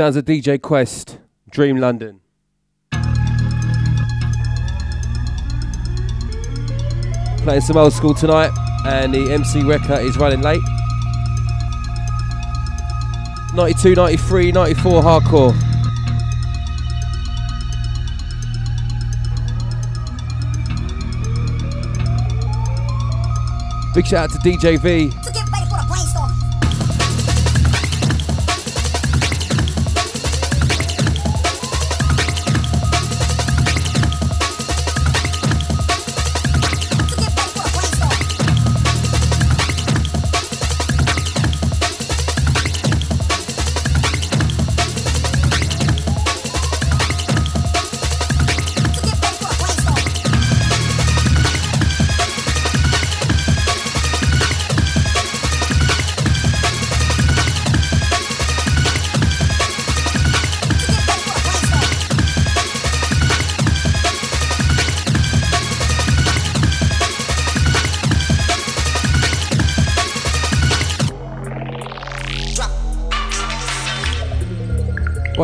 Sounds of DJ Quest, Dream London. Playing some old school tonight, and the MC Wrecker is running late. 92, 93, 94 hardcore. Big shout out to DJ V.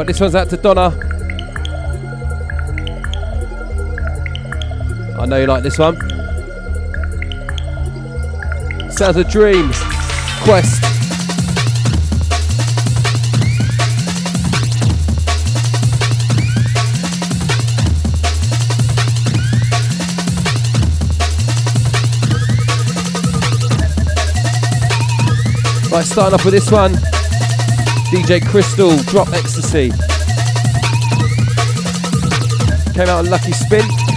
Right, this one's out to Donna. I know you like this one. Sounds a dream. Quest. Right, starting off with this one. DJ Crystal, Drop Ecstasy. Came out on Lucky Spin.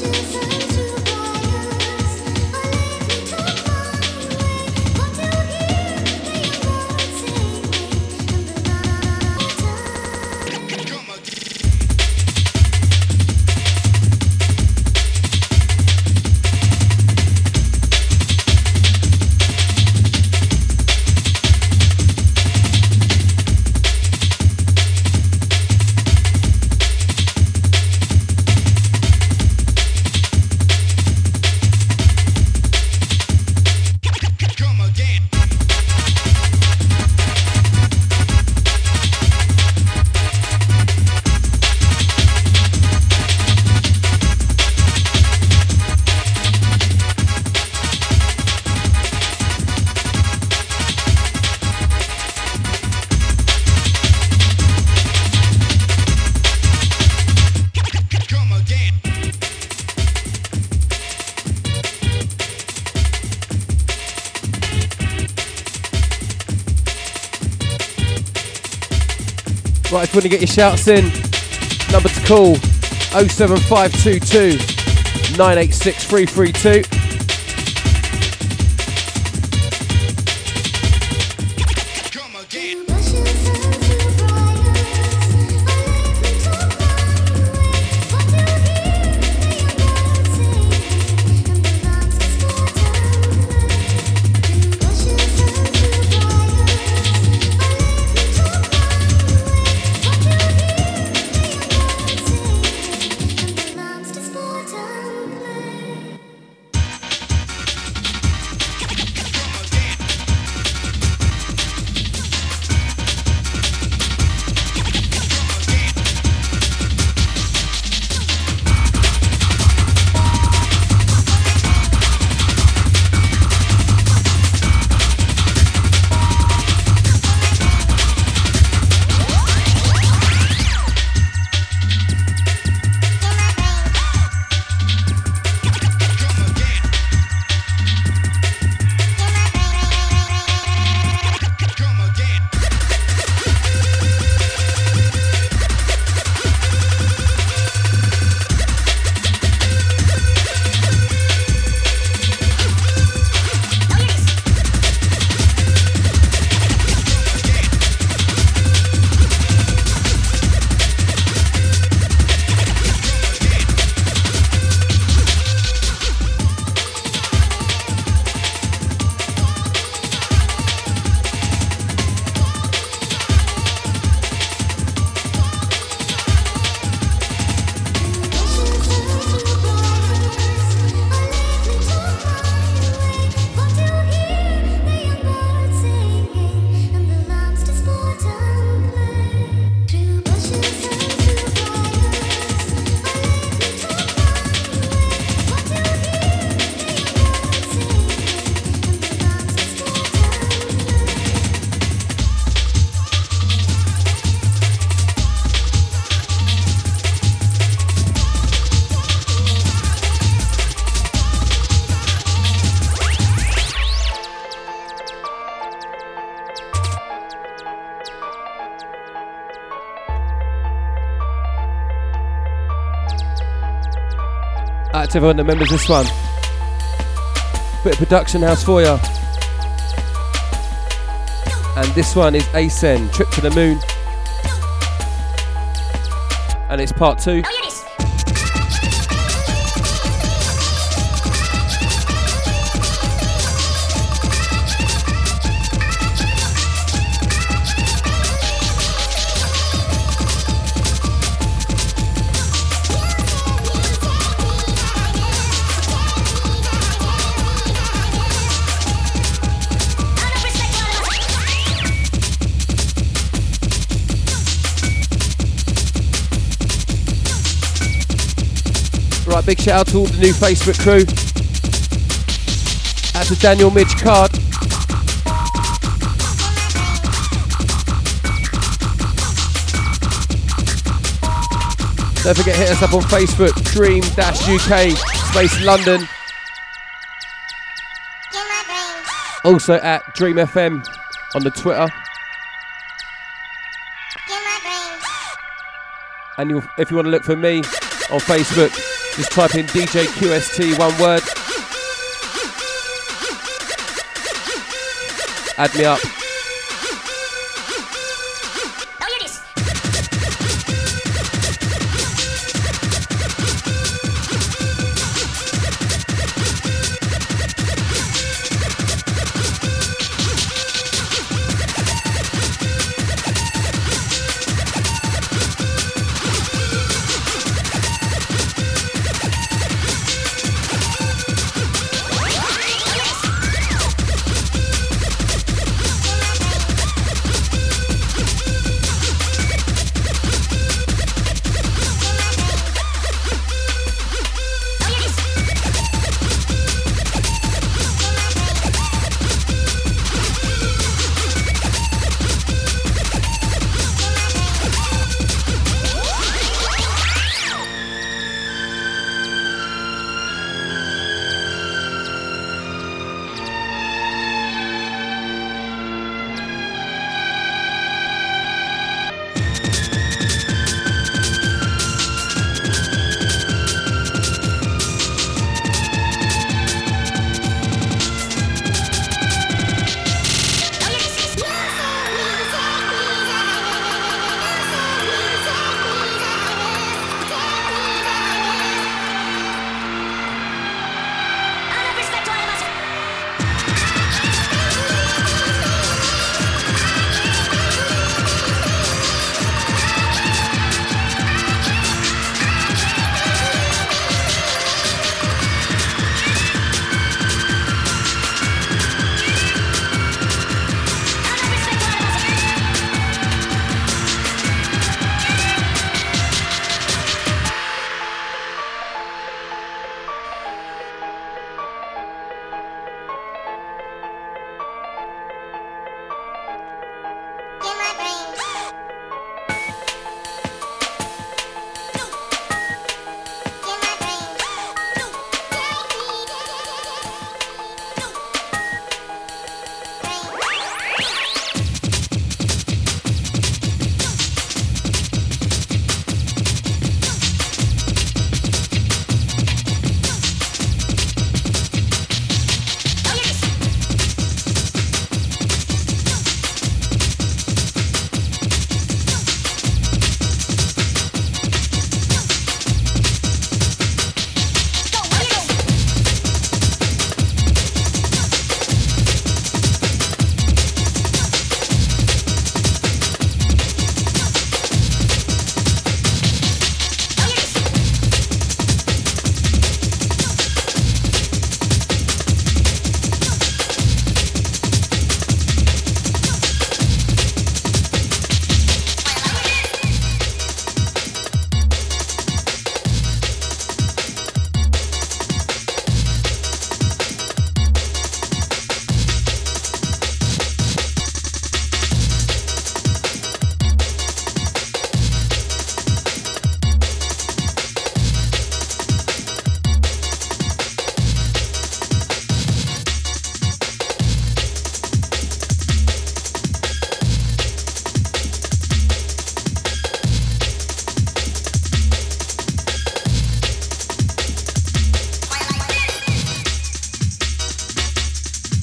Right, if you get your shouts in, number to call 07522 986 Out to everyone that remembers this one. Bit of production house for you. And this one is Acen, Trip to the Moon. And it's part two. Big shout out to all the new Facebook crew. Out to Daniel Midge Card. Don't forget hit us up on Facebook, Dream UK Space London. Also at Dream FM on the Twitter. And if you want to look for me on Facebook, just type in DJ QST, one word. Add me up.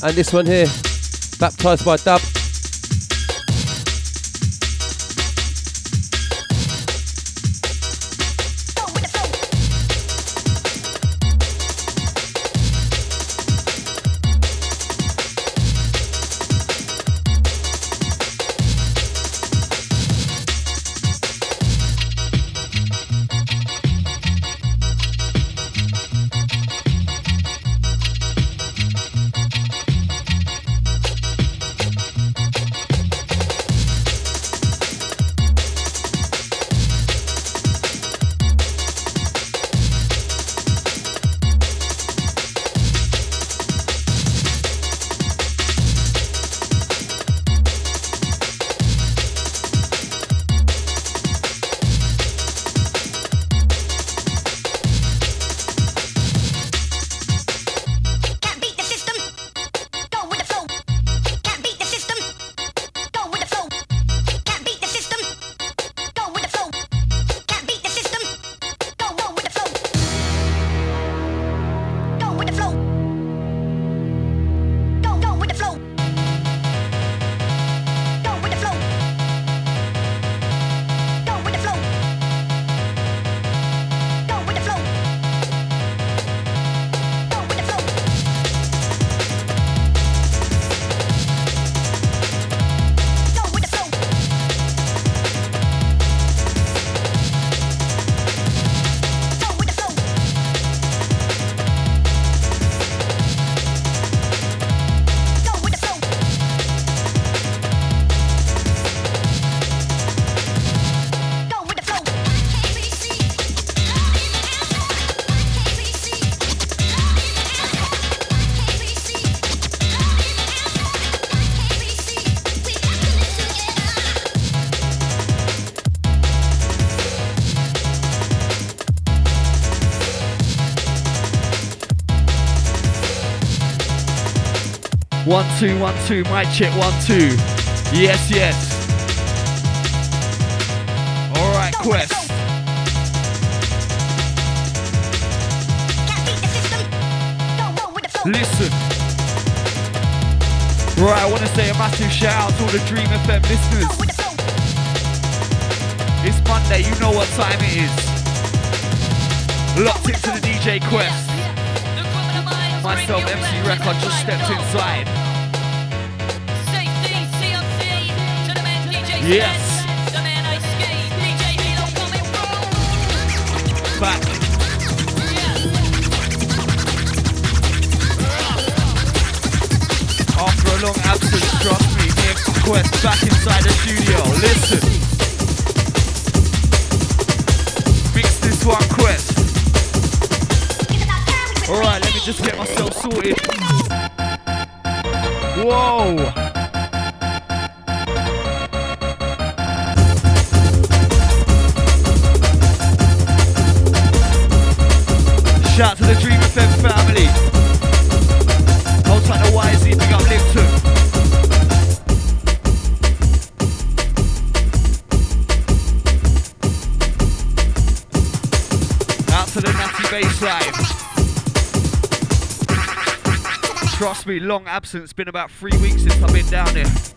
And this one here, baptized by Dub. One, two, one, two. Mic check, one, two. Yes, yes. Alright, Quest. Listen. Right, I want to say a massive shout out to all the Dream FM listeners. It's Monday, you know what time it is. Locked into the DJ Quest. Myself, MC Record, just stepped inside. Yes. Back. After a long absence, trust me, me Quest back inside the studio. Listen. Fix this one, Quest. Alright, just get myself sorted. Whoa! Me, long absence. Been about three weeks since I've been down here.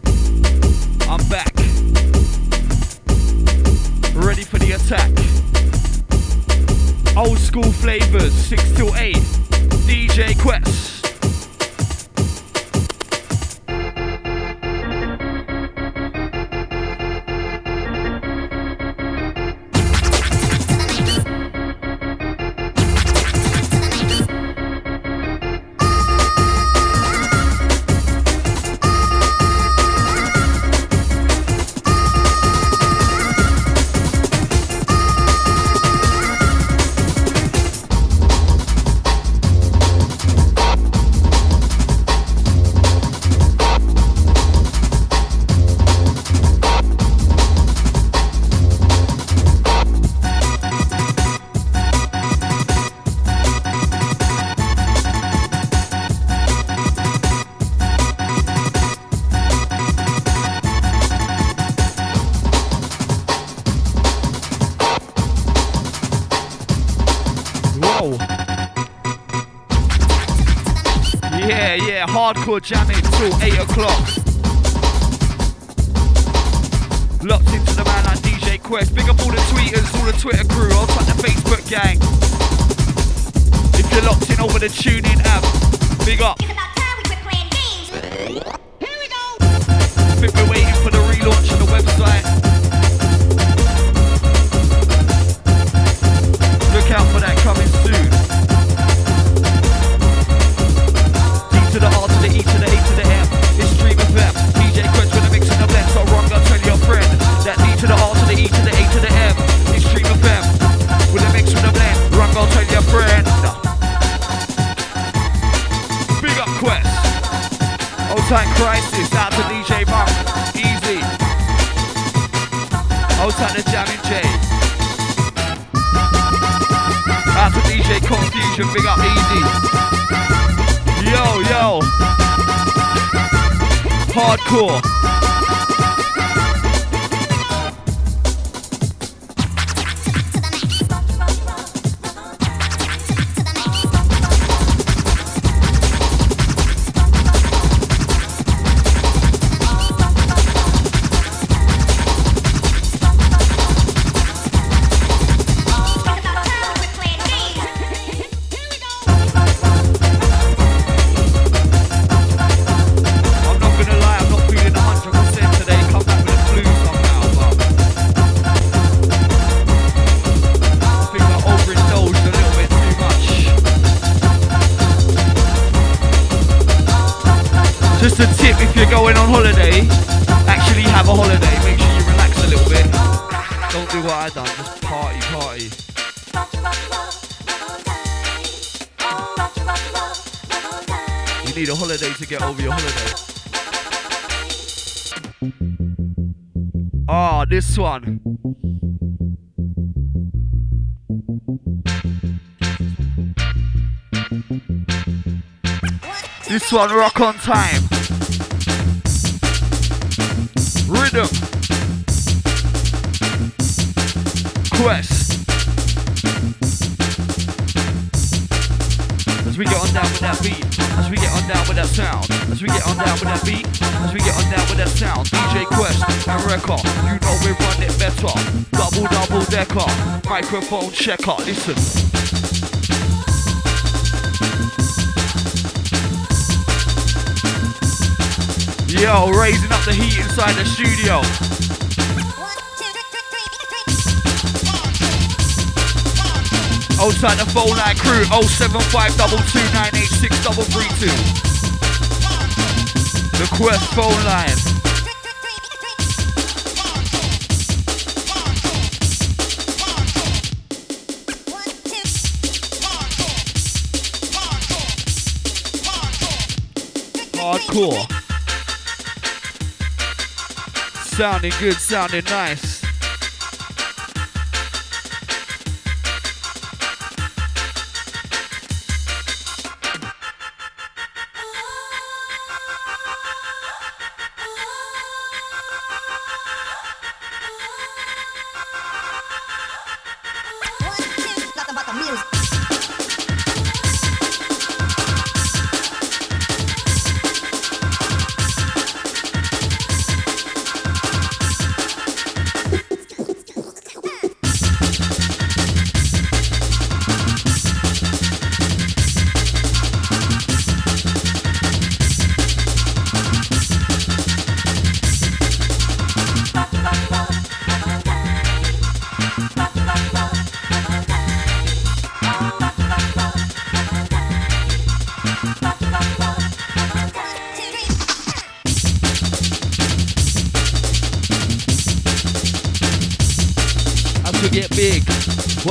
Hardcore jamming till 8 o'clock. Locked into the man like DJ Quest. Big up all the tweeters, all the Twitter crew, I'll the Facebook gang. If you're locked in over the tuning app, big up. Hardcore. One, rock on time. Rhythm. Quest. As we get on down with that beat, as we get on down with that sound, as we get on down with that beat, as we get on down with that sound, DJ Quest and Record, you know we run it better. Double double decker, microphone checker, listen. Yo, raising up the heat inside the studio. Outside the phone line crew, 07522986332. The Quest phone line. Hardcore. Sounding good, sounding nice.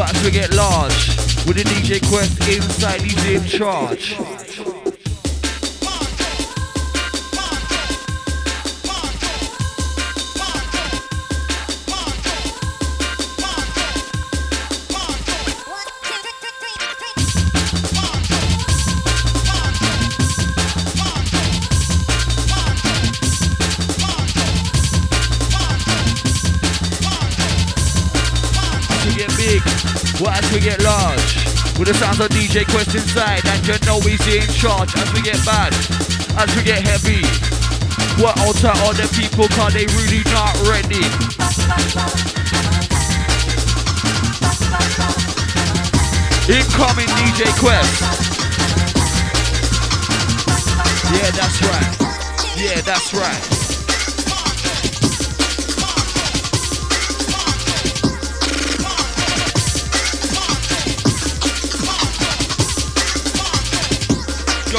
As we get large, with the DJ Quest inside, he's in charge. DJ Quest inside, and you know he's in charge as we get bad, as we get heavy. What alter all the people, cause they really not ready. Incoming DJ Quest. Yeah, that's right. Yeah, that's right.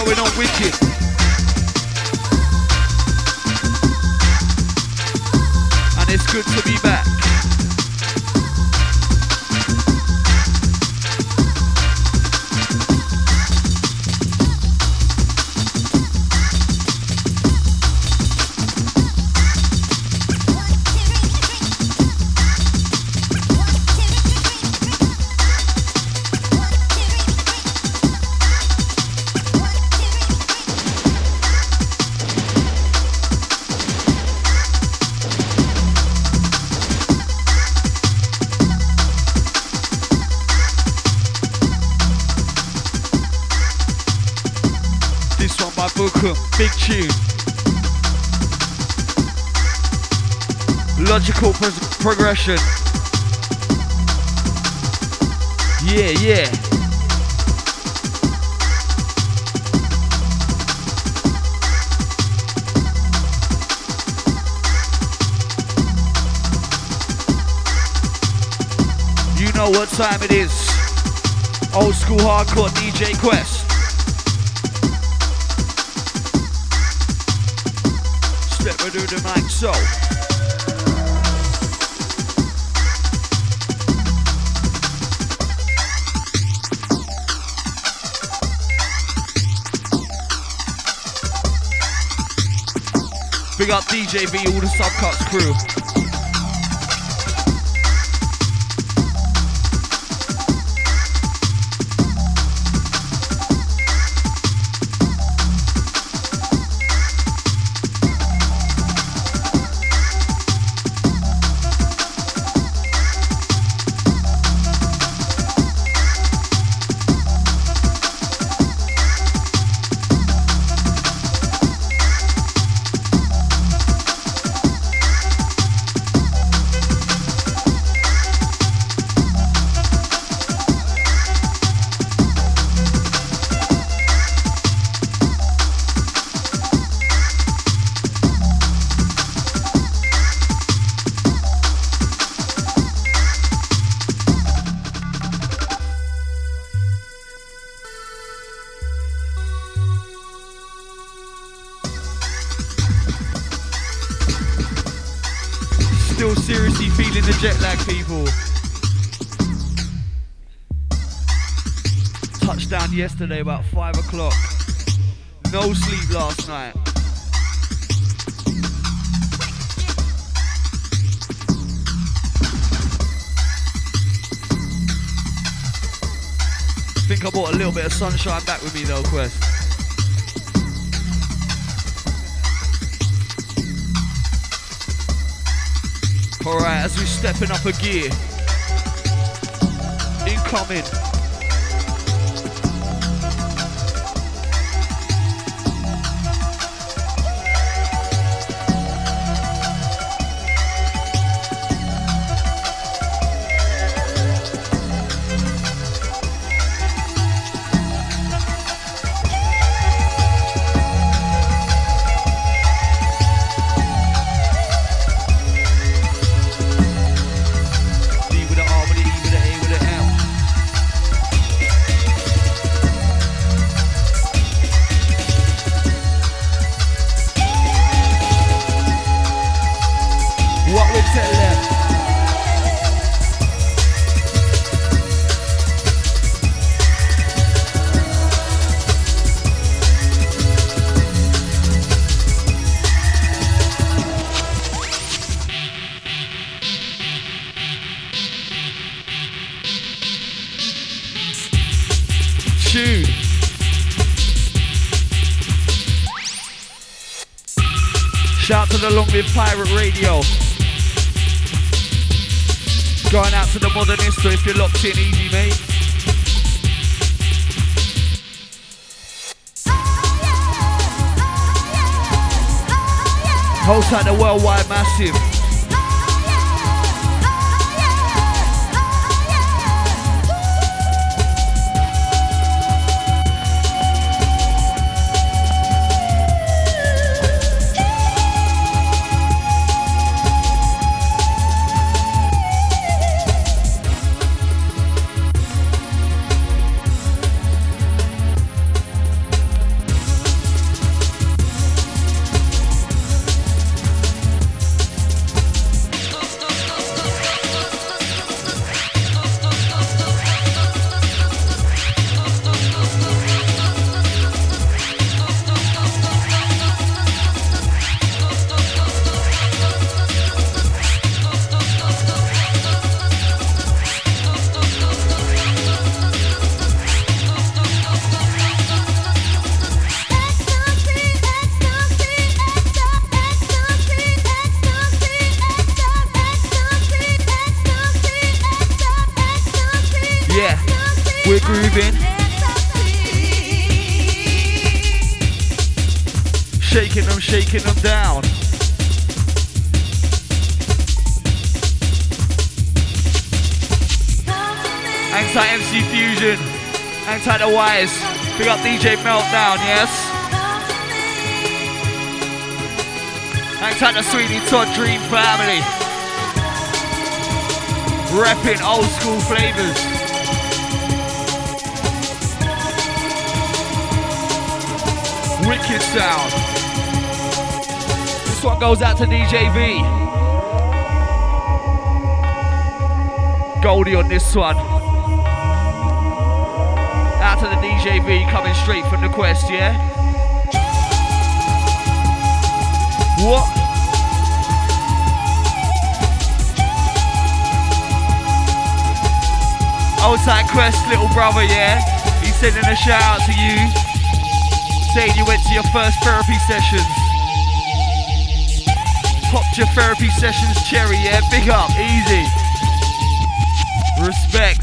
Going on wicked. Progression. Yeah, yeah. You know what time it is. Old school hardcore DJ Quest. Step do the mic so. Big up DJ V, all the subcuts crew. Yesterday about 5 o'clock. No sleep last night. Think I brought a little bit of sunshine back with me though, Quest. Alright, as we're stepping up a gear. Incoming. So if you're locked in, easy, mate. Oh, oh, oh, Hold tight the worldwide massive. Shaking them, shaking them down. Anti MC Fusion. Anti the Wise. we got DJ Meltdown, yes? Anti the Sweeney Todd Dream Family. Repping old school flavors. Wicked sound. One goes out to DJ V. Goldie on this one. Out to the DJ V coming straight from the quest, yeah? What? Outside Quest, little brother, yeah? He's sending a shout out to you. Saying you went to your first therapy sessions. Your therapy sessions cherry, yeah? Big up, easy. Respect.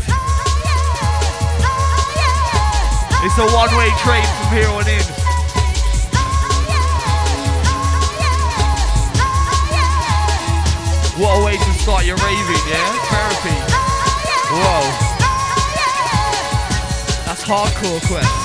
It's a one-way train from here on in. What a way to start your raving, yeah? Therapy. Whoa. That's hardcore quest.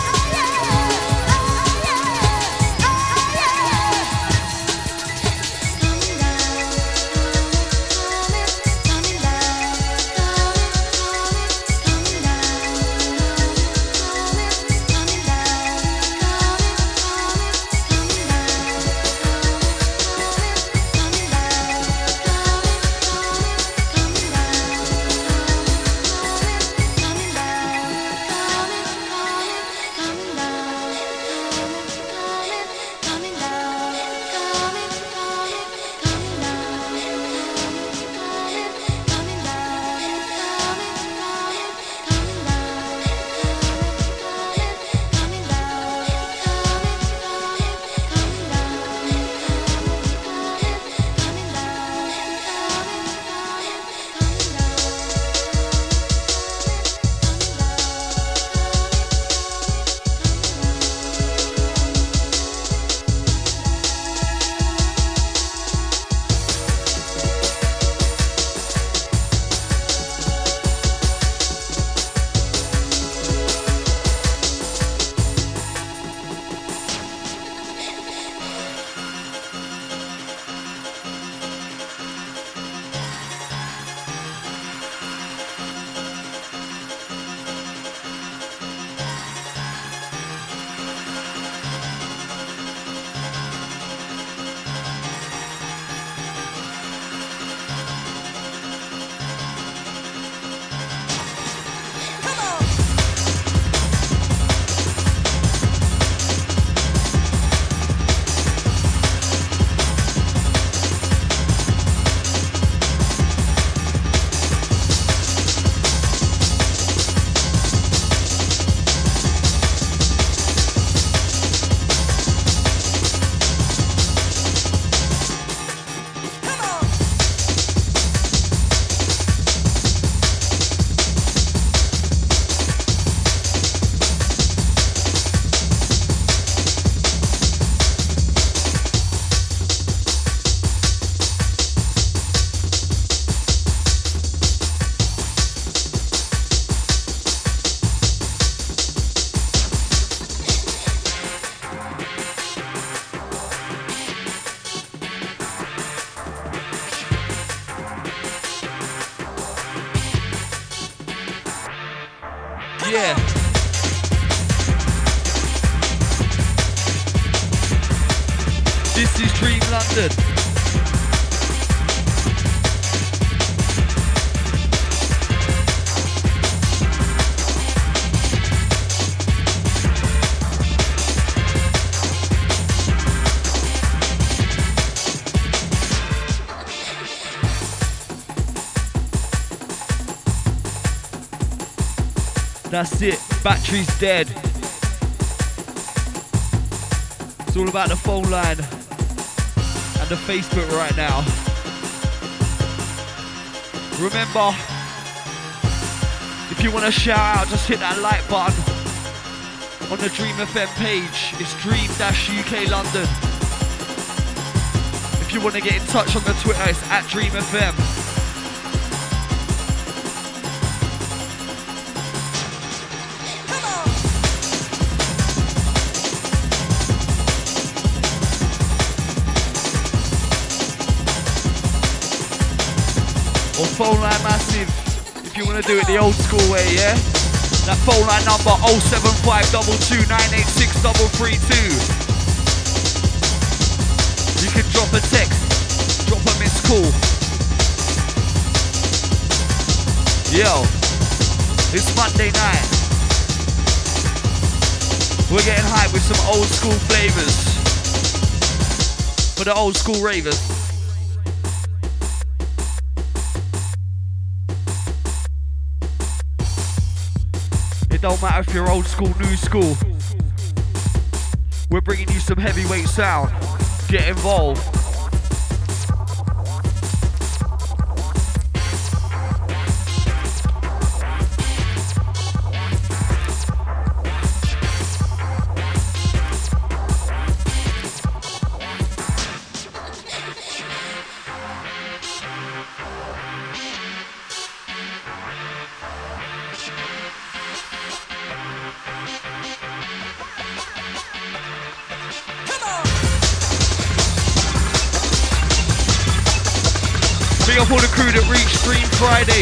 That's it. Battery's dead. It's all about the phone line and the Facebook right now. Remember, if you want to shout out, just hit that like button on the Dream FM page. It's Dream UK London. If you want to get in touch on the Twitter, it's at Dream FM. Phone line massive if you want to do it the old school way, yeah? That phone line number 07522986332. You can drop a text, drop a missed call. Yo, it's Monday night. We're getting hyped with some old school flavors for the old school ravers. Don't matter if you're old school, new school. We're bringing you some heavyweight sound. Get involved.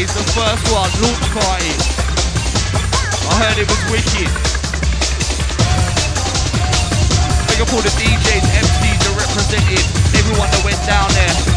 Fridays, the first one, launch party. I heard it was wicked. Big up all the DJs, MCs that represented, everyone that went down there.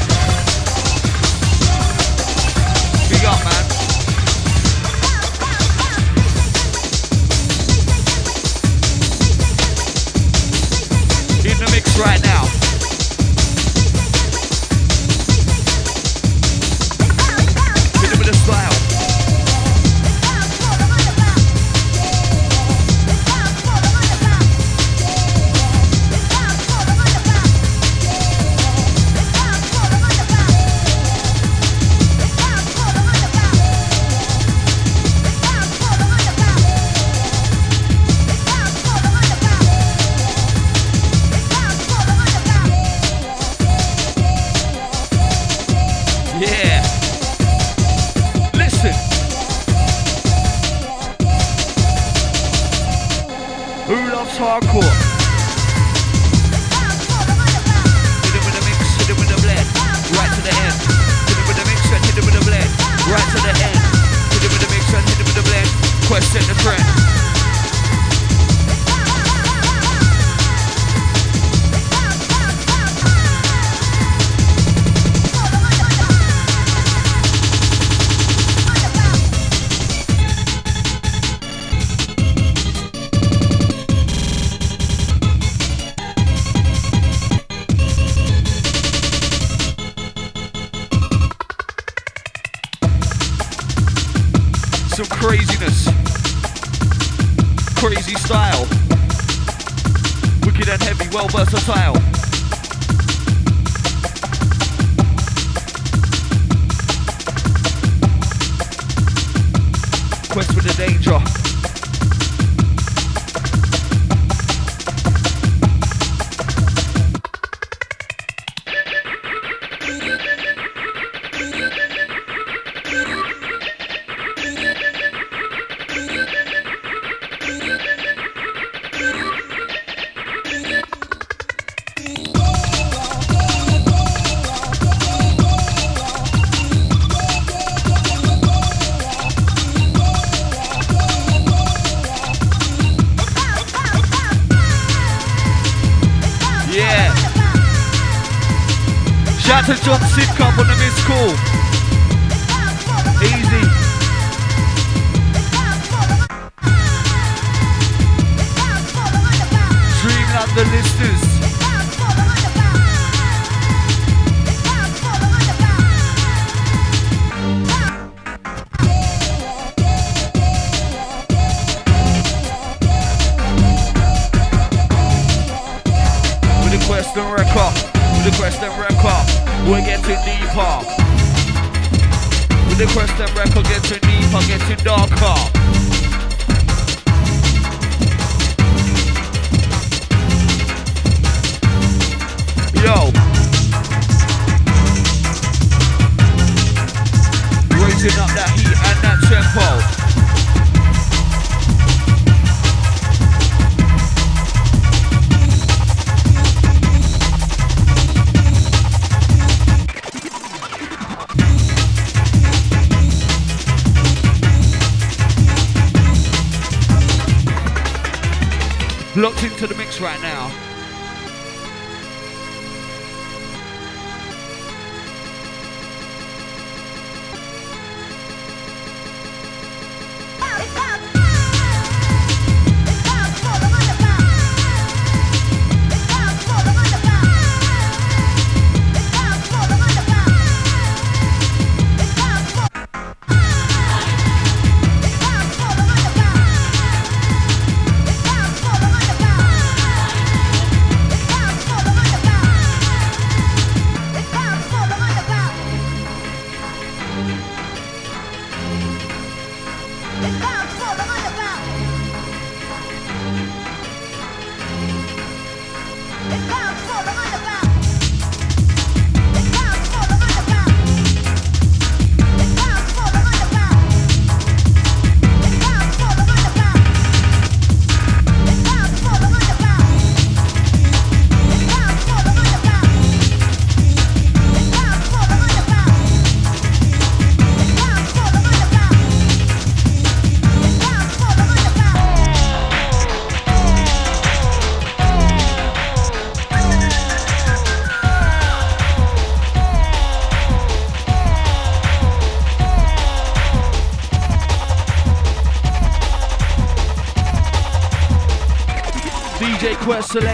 DJ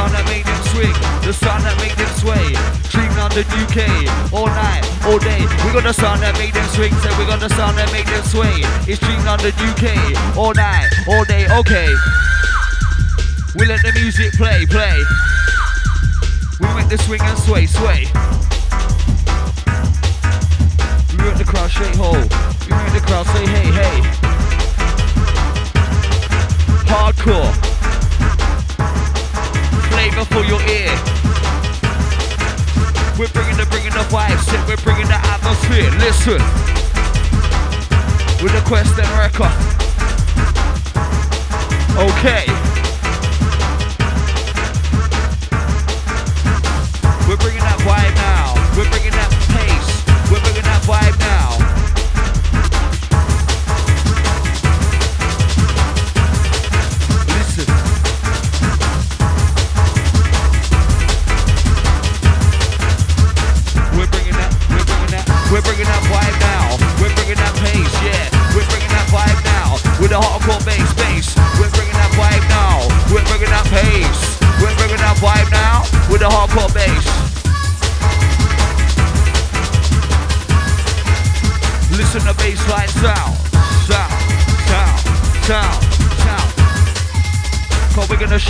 sound that made them swing, the sound that made them sway. Dream London UK, all night, all day. We got the sound that made them swing, so we got the sound that made them sway. It's Dream London UK, all night, all day, okay. We let the music play, play. We make the swing and sway, sway. We make the crowd shake, ho. We make the crowd say, hey, hey. Hardcore. Flavor for your ear. We're bringing the bringing the vibes, shit. We're bringing the atmosphere. Listen. With the quest record. Okay.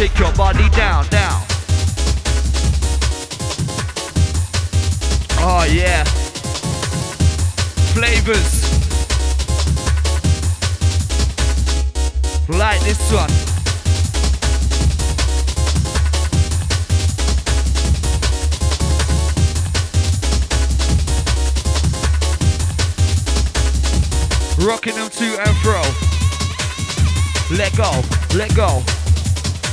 Shake your body down,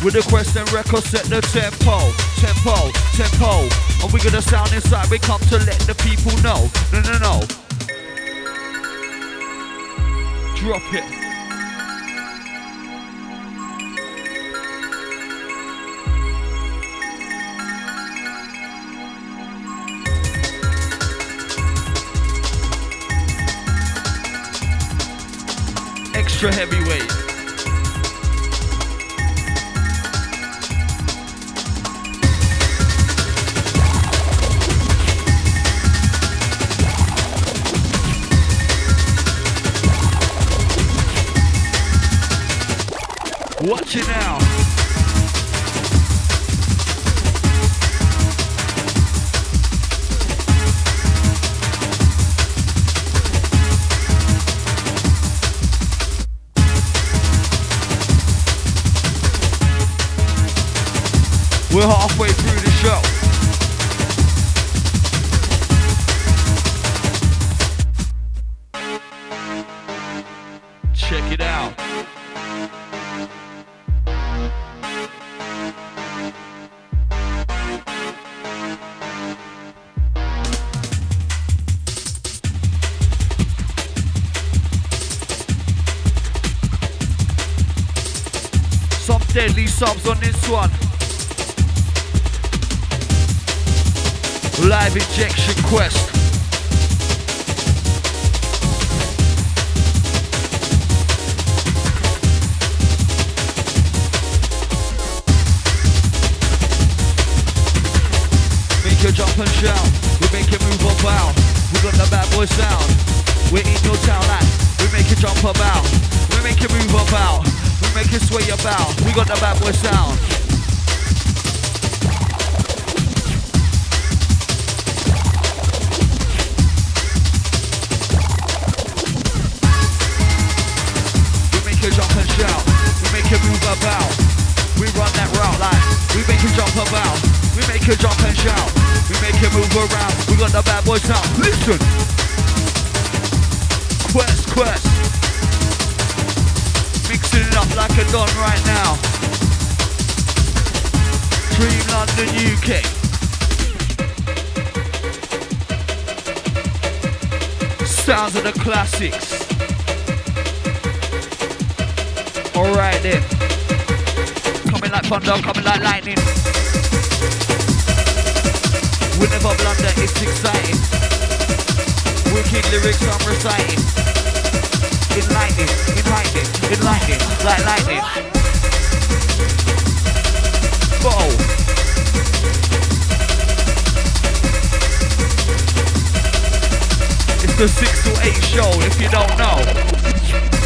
With the quest and record, set the tempo, tempo, tempo. And we gonna sound inside, we come to let the people know. No, no, no. Drop it. Extra heavyweight. One. Live injection quest. Make you jump and shout. We make you move about. We got the bad boy sound. We're in your town like we make you jump about. We make you move about. We make you sway about. We got the bad boy sound. Shout. We make you move about. We run that route like we make you jump about. We make you jump and shout. We make you move around. We got the bad boys sound. Listen. Quest, quest. Mixing it up like a don right now. Dream London, UK. Sounds of the classics. Alright then. Coming like thunder, coming like lightning. We never blunder, it's exciting. Wicked lyrics I'm reciting. Enlightening, enlightening, enlightening, like lightning. Bow. the 6 to 8 show if you don't know.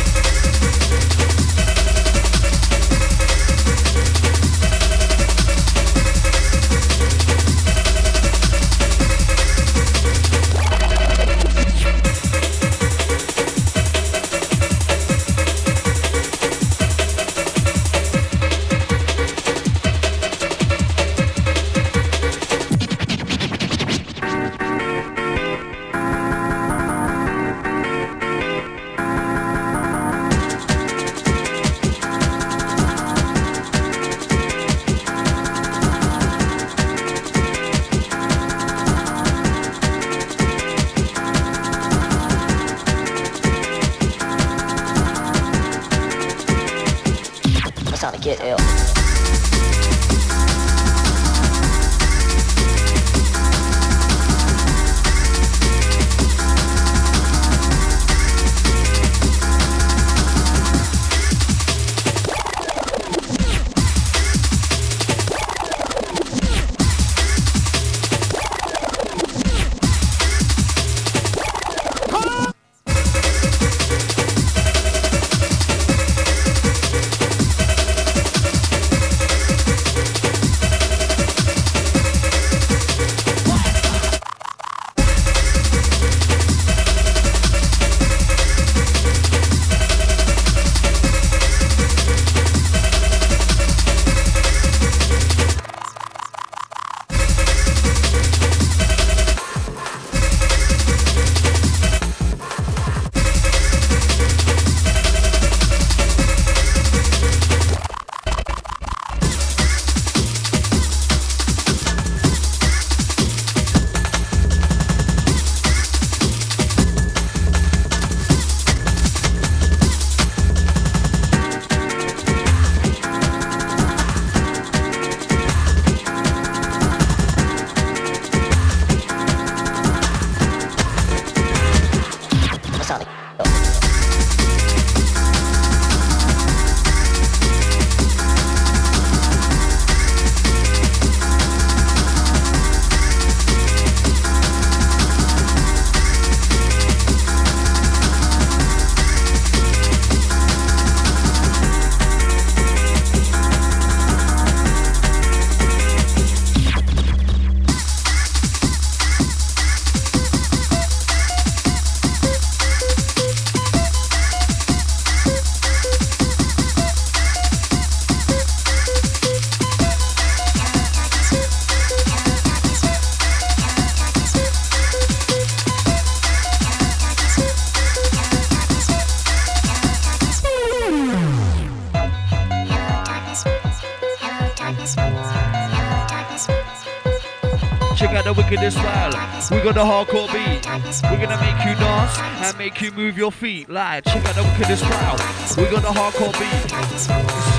Got the hardcore beat. We're gonna make you dance and make you move your feet. Like, check out the wickedest crowd. We got the hardcore beat. It's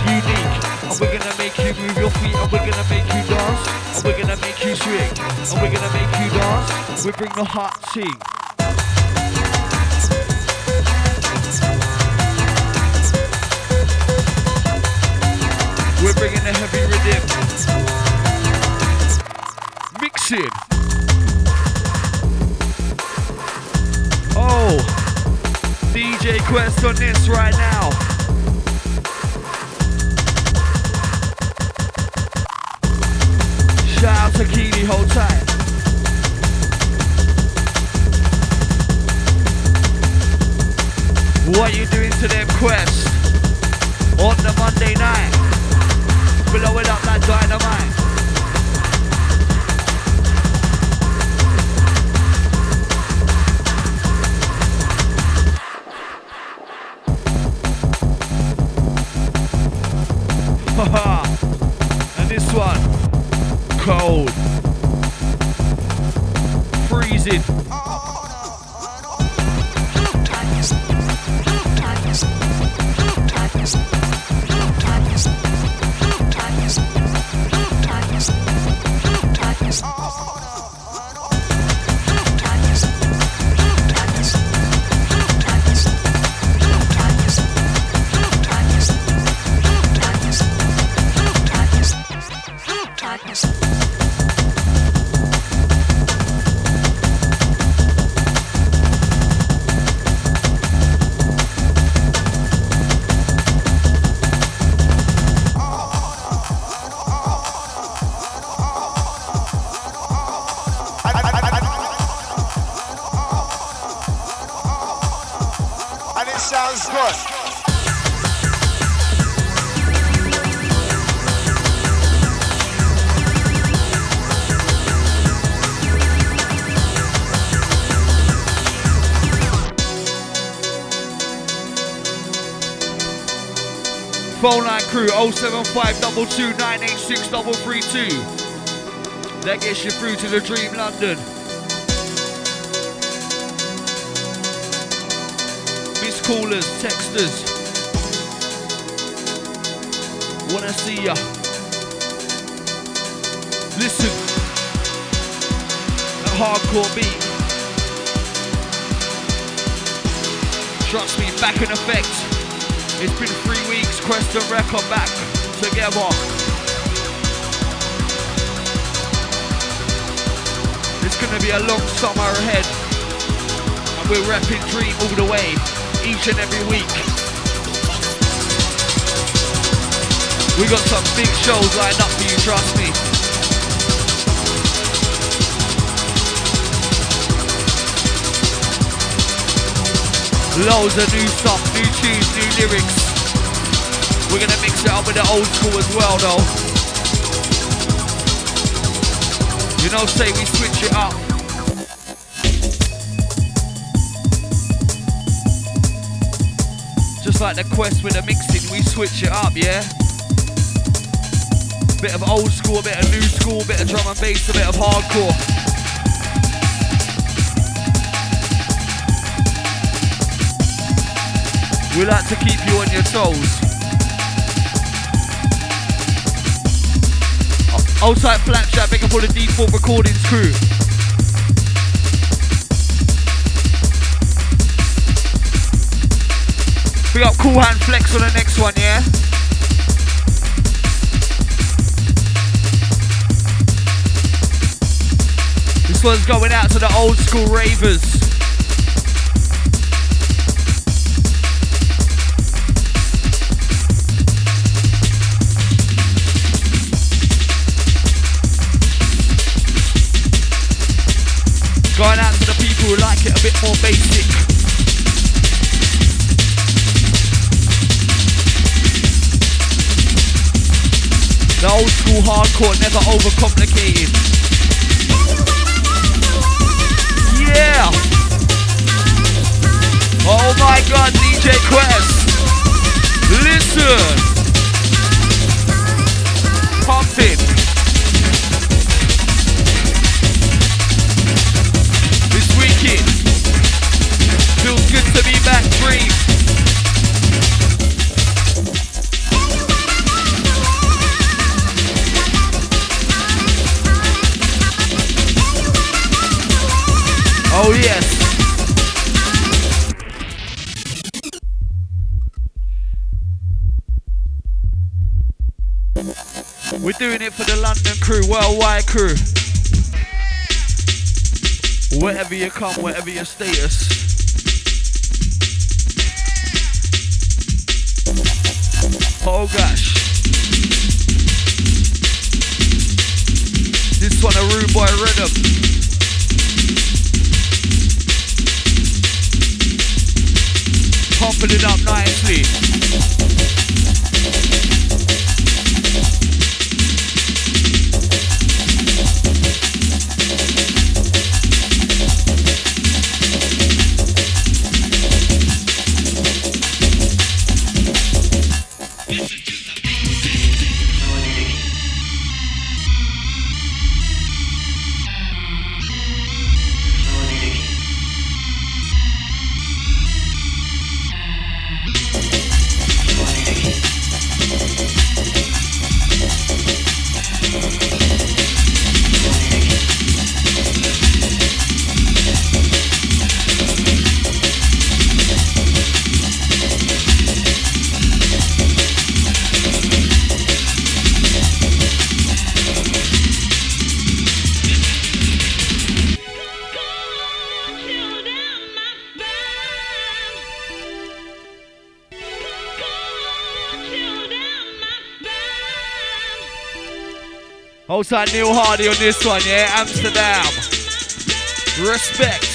unique. And we're gonna make you move your feet. And we're gonna make you dance. And we're gonna make you swing. And we're gonna make you dance. We bring the hot tea. DJ Quest on this right now. Phone line crew 075 986 That gets you through to the Dream London. Miss callers, texters. Wanna see ya. Listen. That hardcore beat. Trust me, back in effect. It's been three weeks, Quest and Rec are back together. It's gonna be a long summer ahead. And we're repping Dream all the way, each and every week. We got some big shows lined up for you, trust me. Loads of new stuff, new tunes, new lyrics. We're gonna mix it up with the old school as well though. You know, say we switch it up. Just like the quest with the mixing, we switch it up, yeah? Bit of old school, a bit of new school, a bit of drum and bass, a bit of hardcore. We like to keep you on your toes. Outside Flapchat, big up all the default recordings crew. We got Cool Hand Flex on the next one, yeah? This one's going out to the old school ravers. Who like it a bit more basic. The old school hardcore, never overcomplicated. Yeah! Oh my god, DJ Quest! Listen! Oh yes! We're doing it for the London crew, worldwide crew. Wherever you come, whatever your status. Outside Neil Hardy on this one, yeah? Amsterdam. Respect.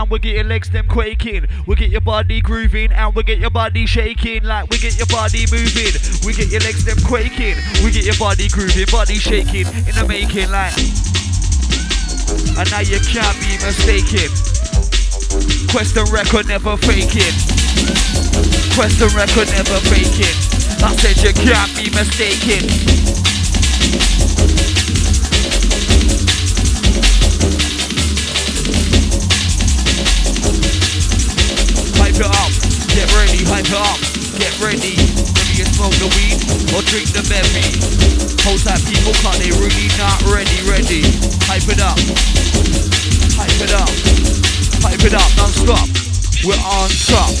And we get your legs them quaking. We get your body grooving and we get your body shaking. Like we get your body moving. We get your legs them quaking. We get your body grooving, body shaking in the making. Like, and now you can't be mistaken. Question record never faking. Question record never faking. I said you can't be mistaken. Ready. Whether you smoke the weed or drink the bevy. Hold tight people cause they really not ready, ready. Hype it up, hype it up, hype it up non-stop. We're on top.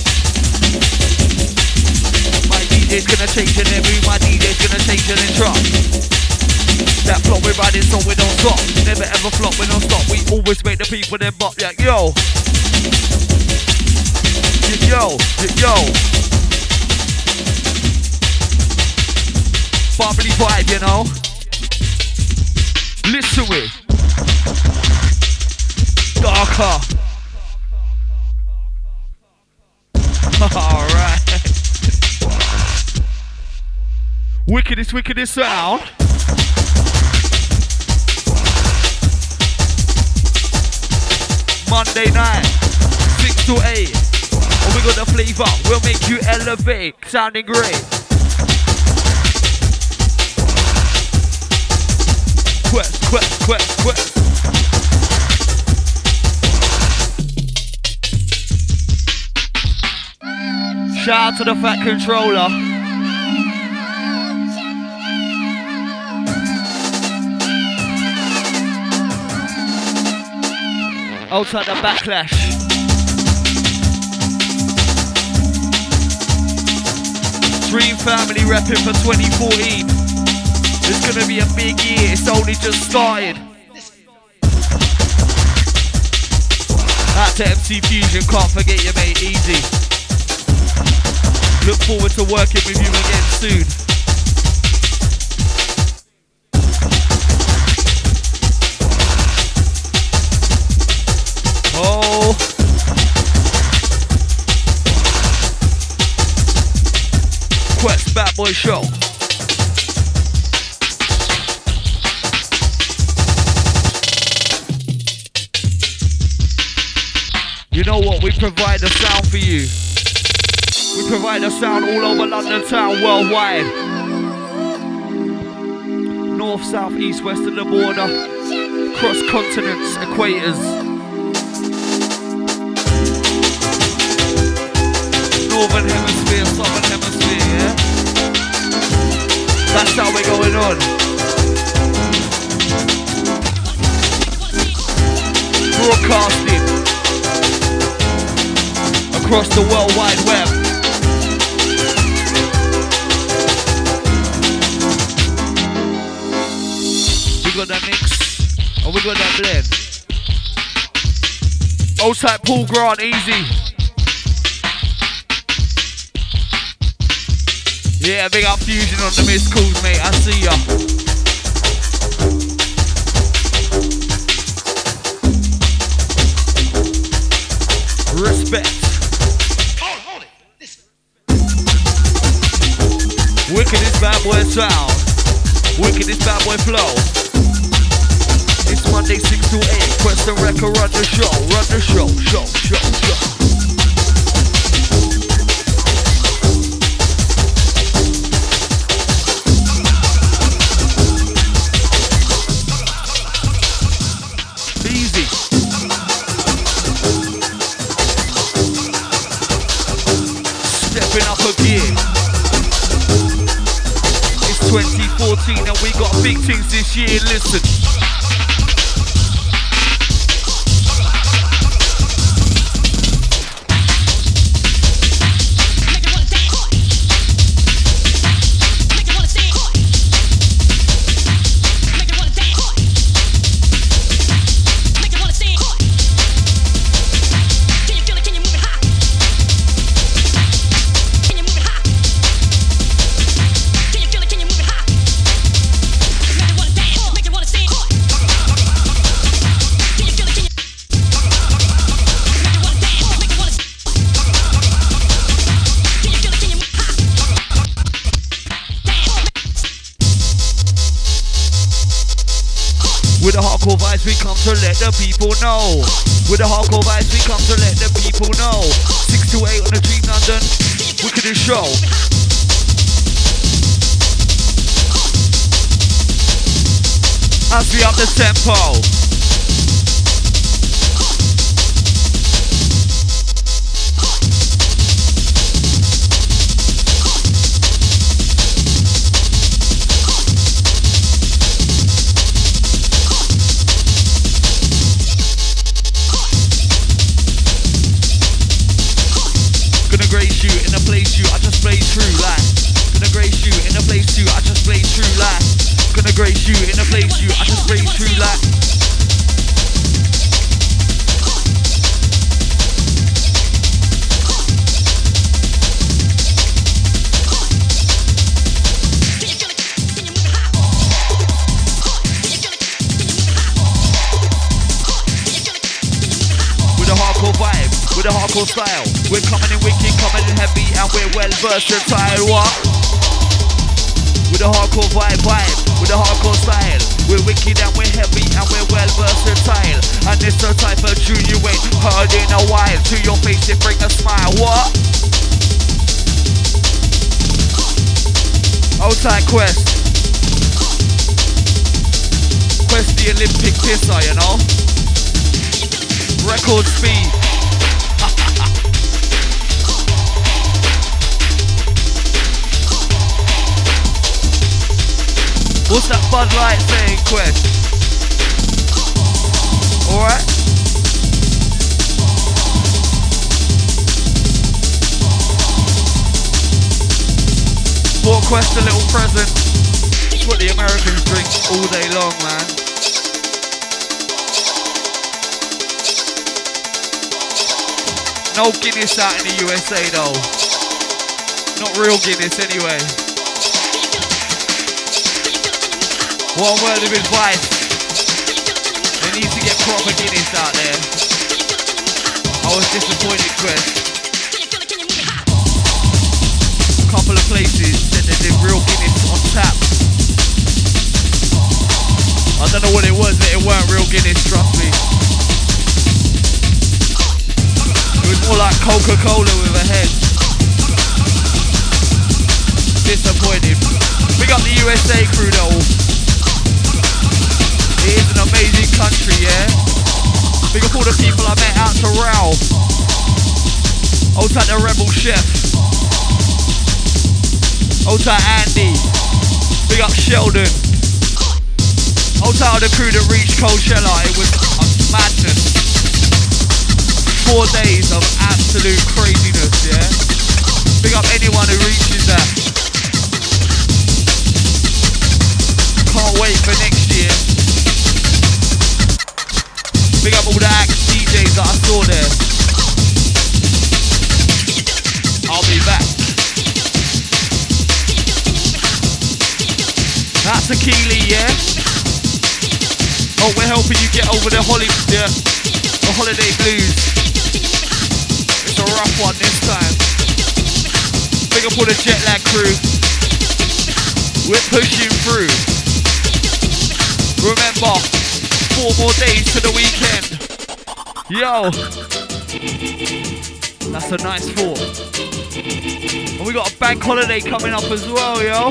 My DJ's gonna change and move, my DJ's gonna change and drop. That flop we're riding so we don't stop. Never ever flop, we don't stop. We always make the people then bop like yo. Yo, yo. Bubbly vibe, you know. Listen to it. Darker. Alright. Wickedest, wickedest sound. Monday night, 6 to 8. And we got the flavor, we'll make you elevate, sounding great. Shout out to the fat controller. Outside the backlash. Dream Family repping for 2014. It's gonna be a big year, it's only just started. Out to MC Fusion, can't forget you, mate, easy. Look forward to working with you again soon. Oh. Quest Bad Show. What? We provide the sound for you. We provide the sound all over London town, worldwide. North, south, east, west of the border. Cross continents, equators. Northern hemisphere, southern hemisphere, yeah? That's how we're going on. Broadcasting across the world wide web. We got that mix, and we got that blend. Old type Paul Grant, easy. Yeah, big up Fusion on the missed calls, mate. I see ya. Respect. Wickedest bad boy sound. Wickedest bad boy flow. It's Monday 6 to 8. Press the record, run the show. Run the show, show, show, show. 2014 and we got big things this year. Listen. Know. With the hardcore vibes, we come to let the people know. Six to eight on the Dream London, wickedest show. As we up the tempo. You. I just raise through like. With a hardcore vibe, with a hardcore style. We're coming in wicked, coming in heavy, and we're well versatile. What? With a hardcore vibe, vibe with a hardcore style. We're wicked and we're heavy and we're well versatile. And it's the type of tune you ain't heard in a while. To your face it bring a smile. What? Outside Quest. Quest the Olympic pisser, you know? Record speed. What's that Bud Light saying, Quest? Alright? Bought Quest a little present. It's what the Americans drink all day long, man. No Guinness out in the USA though. Not real Guinness anyway. One word of advice. There needs to get proper Guinness out there. I was disappointed, Chris. A couple of places said they did real Guinness on tap. I don't know what it was, but it weren't real Guinness, trust me. It was more like Coca-Cola with a head. Disappointed. Big up the USA crew though. It is an amazing country, yeah? Big up all the people I met out to Ralph. Old tight the Rebel Chef. Old tight Andy. Big up Sheldon. Old tight the crew that reached Coachella. It was a madness. Four days of absolute craziness, yeah? Big up anyone who reaches that. Can't wait for next Big up all the acts, DJs that I saw there. I'll be back. That's a Keeley, yeah? Oh, we're helping you get over the holiday, yeah, the holiday blues. It's a rough one this time. Big up all the jet lag crew. We're pushing through. Remember, four more days to the weekend. Yo. That's a nice four. And we got a bank holiday coming up as well, yo.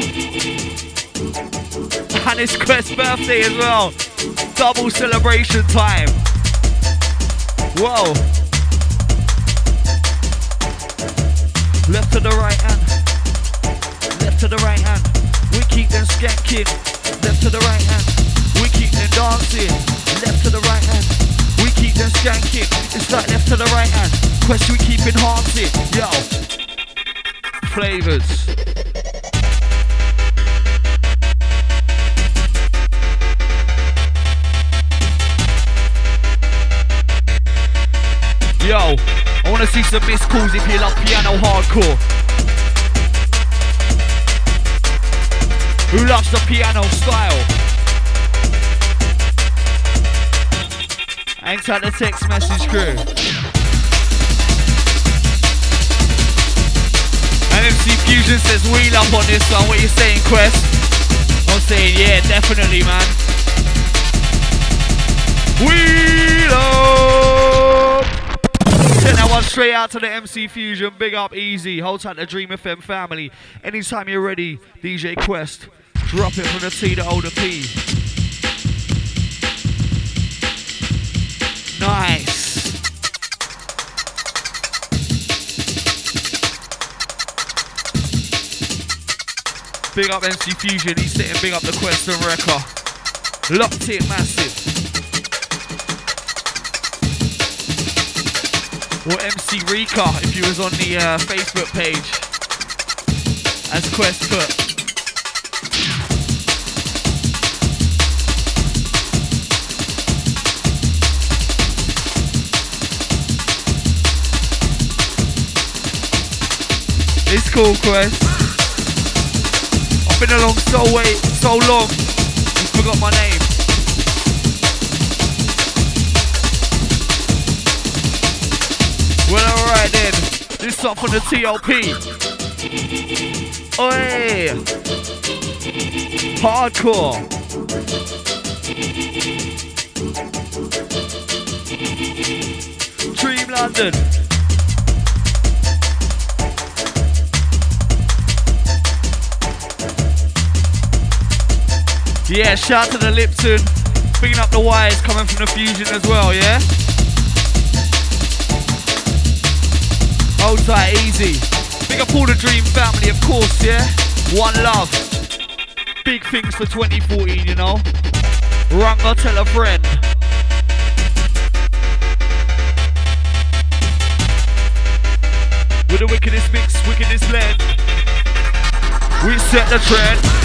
And it's Quest's birthday as well. Double celebration time. Whoa. Left to the right hand. Left to the right hand. We keep them skanking. Left to the right hand. We keep them dancing left to the right hand. We keep them skanking. It's like left to the right hand. Quest we keep enhancing. Yo. Flavors. Yo, I wanna see some missed calls if you love piano hardcore. Who loves the piano style? Hang tight the text message crew. MC Fusion says wheel up on this one. What you saying, Quest? I'm saying yeah, definitely, man. Wheel up! Send that one straight out to the MC Fusion. Big up, easy. Hold tight to Dream FM family. Anytime you're ready, DJ Quest, drop it from the T to O to P. Nice. Big up MC Fusion, he's sitting big up the Quest and Wrecker. Locked in massive. Or MC Rika if you was on the uh, Facebook page. As Quest put. It's cool, Quest. I've been along so wait, so long. You forgot my name. Well, alright then. This up on the TLP. Oi! Hardcore. Dream London. Yeah, shout to the Lipton. Picking up the wires coming from the Fusion as well, yeah? Hold tight, easy. Big up all the Dream family, of course, yeah? One love. Big things for 2014, you know? Runga, tell a friend. With the wickedest mix, wickedest blend. We set the trend.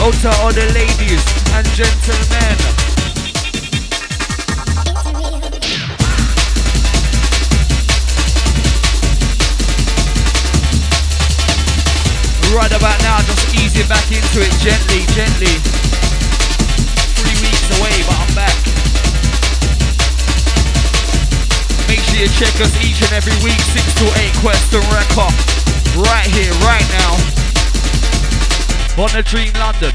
Out to all the ladies and gentlemen. Right about now, just ease it back into it gently, gently. Three weeks away, but I'm back. Make sure you check us each and every week, 6 to 8 Quest and Record. Right here, right now. On the Dream London.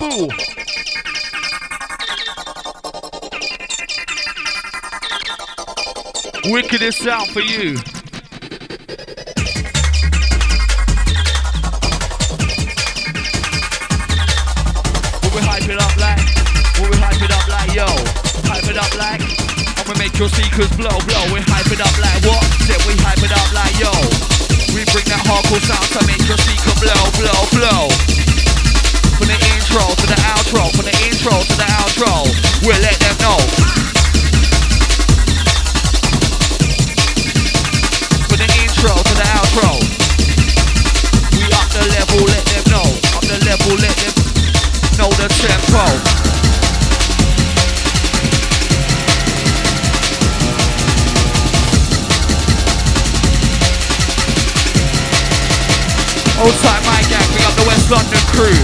Boo. Wickedest sound for you. What we hype it up like? What we hype it up like? Yo, hype it up like? I'ma make your speakers blow, blow. We hype it up like what? Then we hype it up like yo. We bring that hardcore sound to make your speaker blow, blow, blow. From the intro to the outro, from the intro to the outro, we'll let them know. From the intro to the outro, we up the level, let them know. Up the level, let them know the tempo. Old time my gang, bring up the West London crew.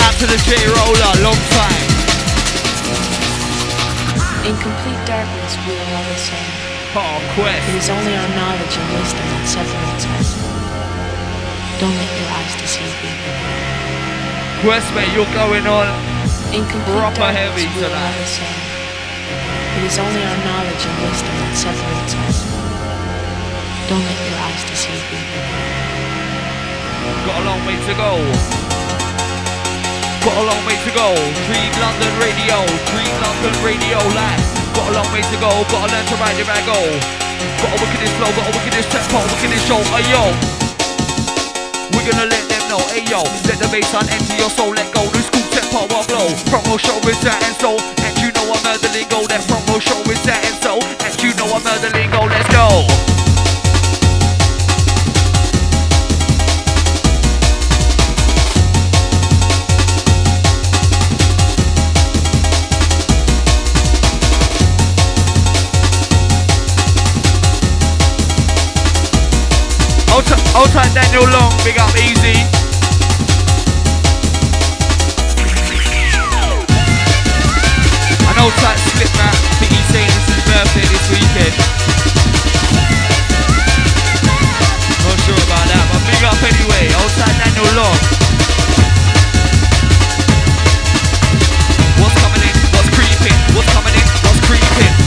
Out to the J Roller, long time. In complete darkness, we will always say, Oh, Quest. is only our knowledge and wisdom that separates us. Don't let your eyes deceive you. Quest, mate, you're going on. In complete Proper darkness, heavy tonight. It is only our knowledge and wisdom that separates us. Don't let your eyes deceive you. Got a long way to go. Got a long way to go. Dream London Radio, Dream London Radio live. Got a long way to go. Gotta learn to ride your go. Got a wickedest flow, got a wickedest tempo, wickedest show. Ayo. We're gonna let them know, ayo. Let the bassline enter your soul, let go. New school tempo will blow. Promo show is that and so. Know I'm murdering go. That promo show is that and so. And you know I'm murdering go. Let's go. Hold tight, Daniel Long, big up easy. old tight slip man, Think he's saying it's his birthday this weekend. Not sure about that, but big up anyway, old tight Daniel Long. What's coming in? What's creeping? What's coming in? What's creeping?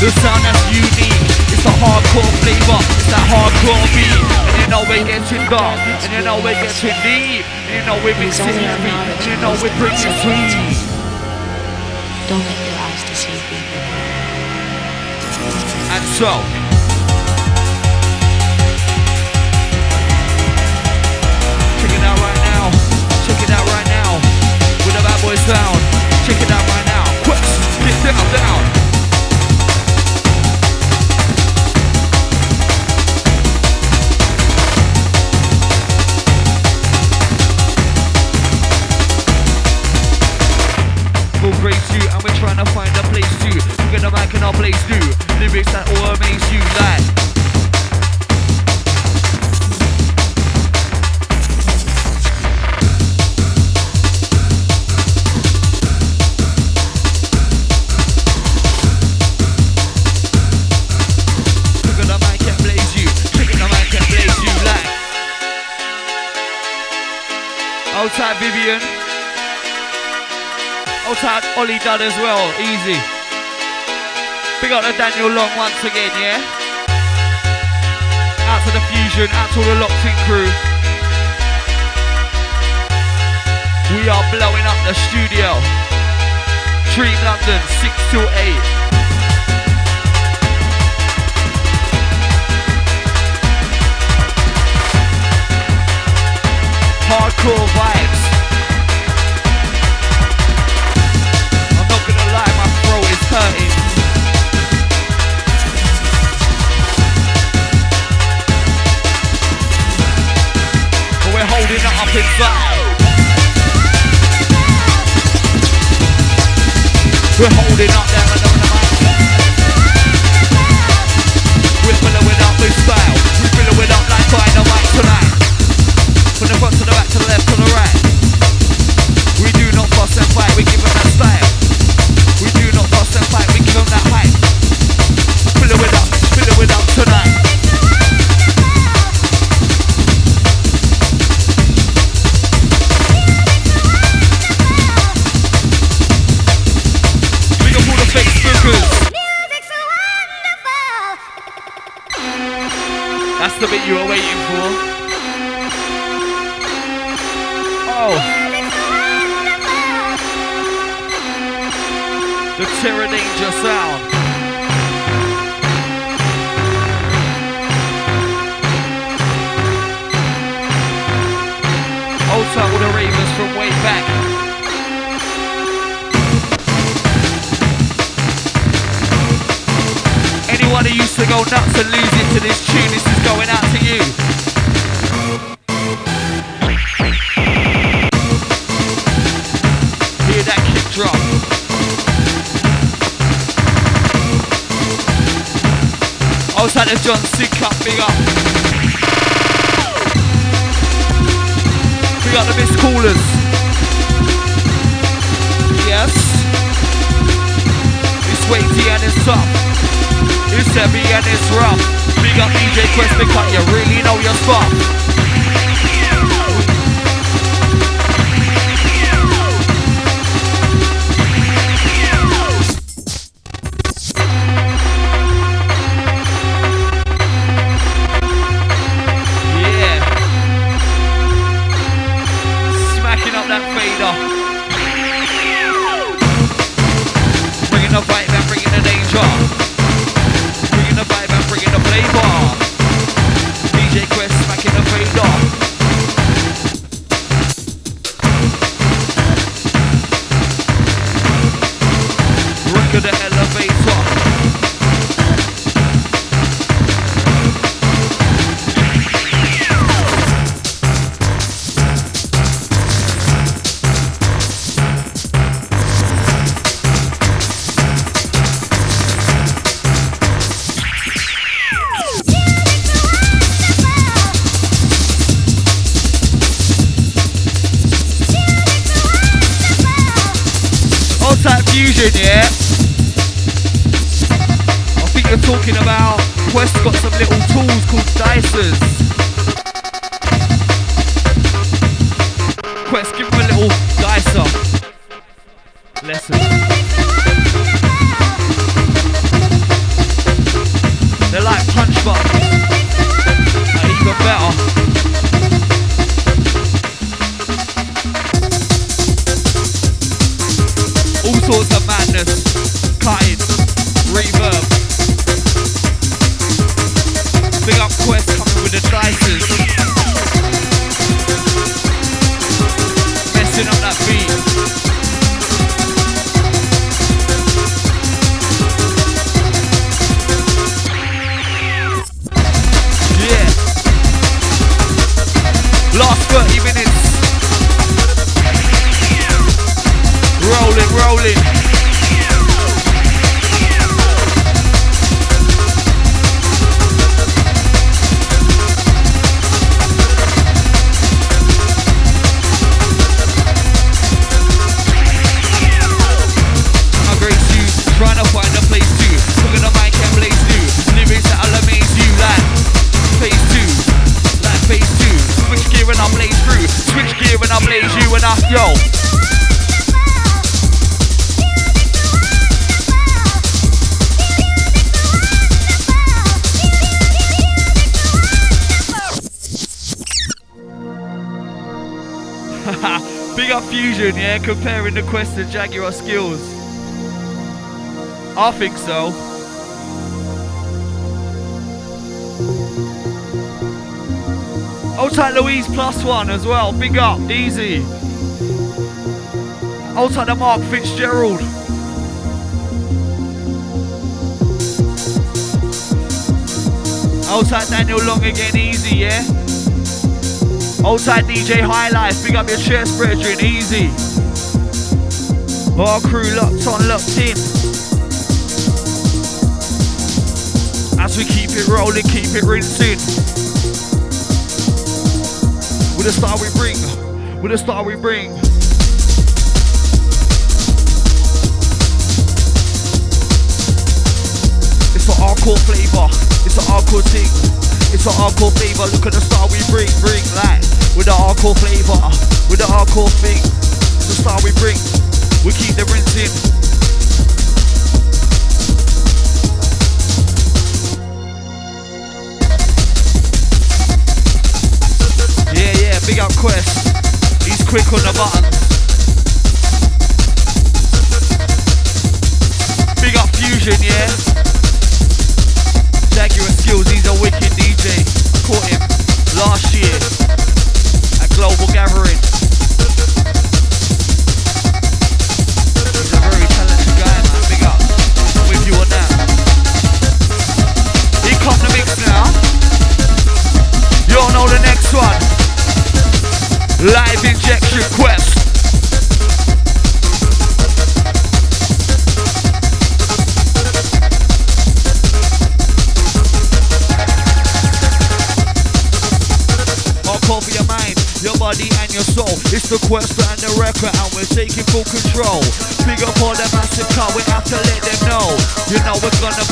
The sound that's unique It's a hardcore flavor. It's that hardcore beat. And you know we're getting dark. And you know we're getting deep. And you know we're mixing And you know we're bringing sweet. Don't let your eyes deceive you And so easy. Big up to Daniel Long once again, yeah? Out to the Fusion, out to all the locked in crew. We are blowing up the studio. Dream London, 6 till 8. Hardcore vibes. We're holding up there for. Oh. The Terror Danger sound. Old with the Ravens from way back. Anyone who used to go nuts and lose Outside the John C. Cup, big up. Big up the Miss Callers. Yes. It's weighty and it's tough. It's heavy and it's rough. Big up DJ Quest because you really know your stuff. Jaguar skills. I think so. Old tight Louise plus one as well. Big up, easy. Old tight the Mark Fitzgerald. Old tight Daniel Long again, easy, yeah. Old tight DJ High Life, big up your chest, brethren, easy. Our crew locked on, locked in. As we keep it rolling, keep it rinsing. With the star we bring, with the star we bring. It's an hardcore flavor, it's an hardcore thing. It's an hardcore flavor, look at the star we bring, bring like with the hardcore flavor, with the hardcore thing. It's the star we bring, we keep the rinsing. Yeah, yeah, big up Quest. He's quick on the button. Big up Fusion, yeah. Jaguar skills, he's a wicked DJ. Caught him last year at Global Gathering. Next one. Live injection quest. Hardcore for your mind, your body and your soul. It's the quest and the record, and we're taking full control. Big up all the massive car, we have to let them know. You know we're gonna,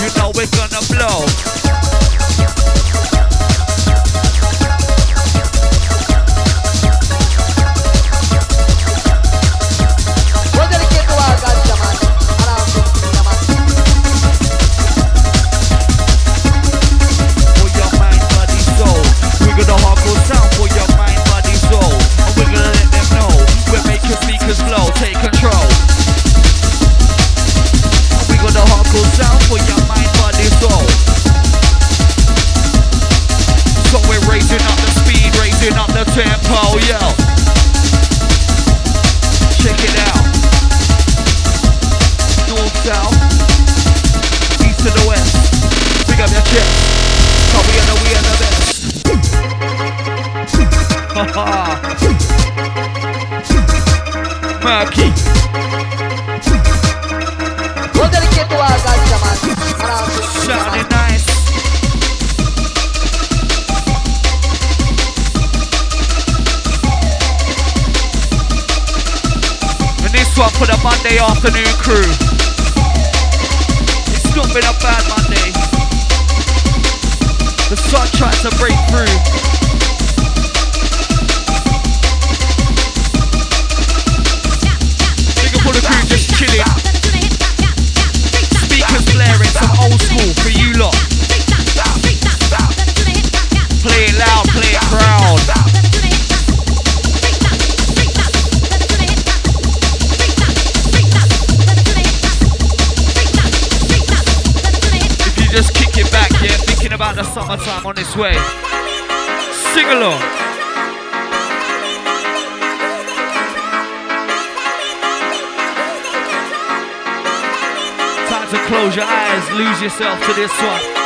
you know we're gonna blow. Afternoon crew. Close your eyes, lose yourself to this one.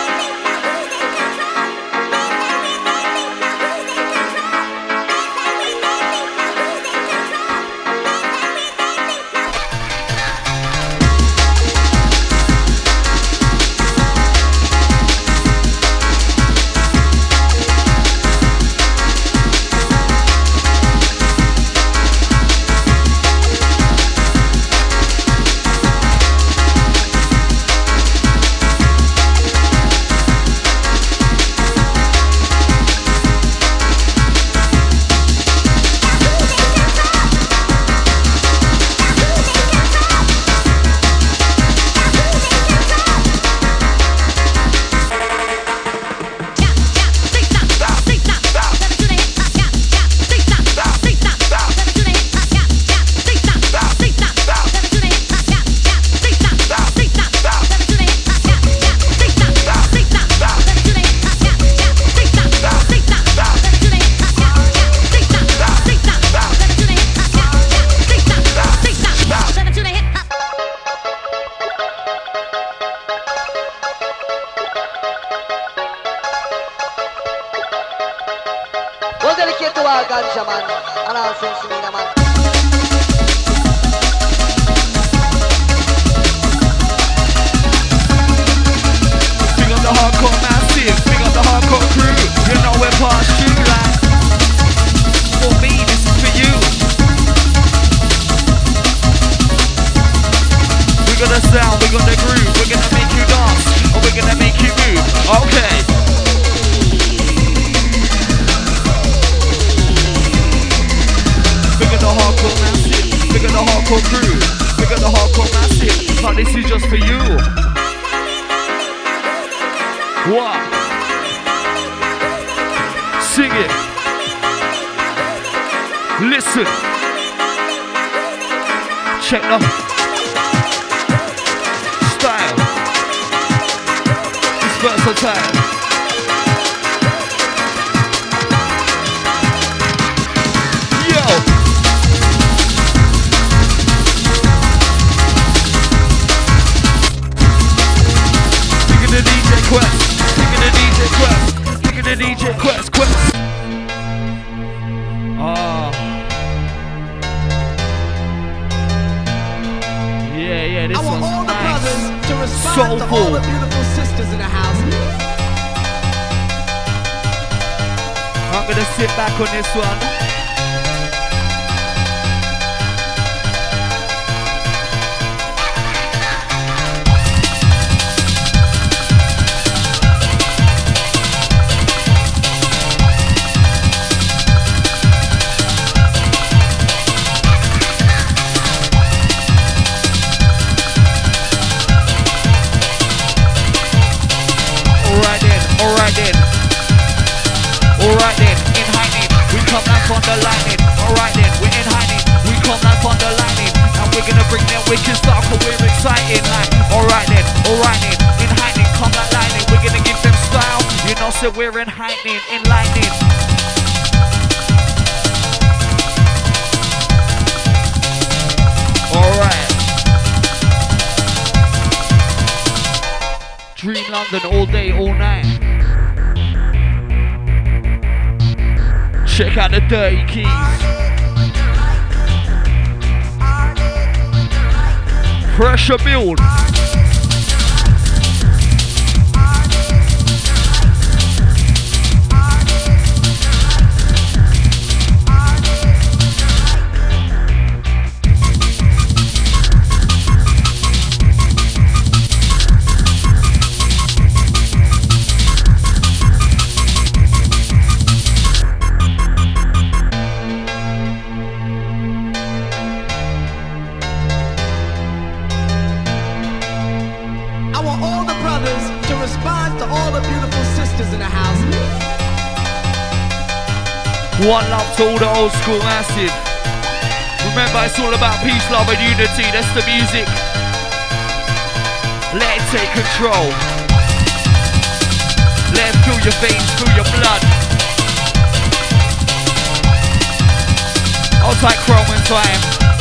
To all the old school massive. Remember, it's all about peace, love, and unity. That's the music. Let it take control. Let it fill your veins, fill your blood. I'll take chrome and time.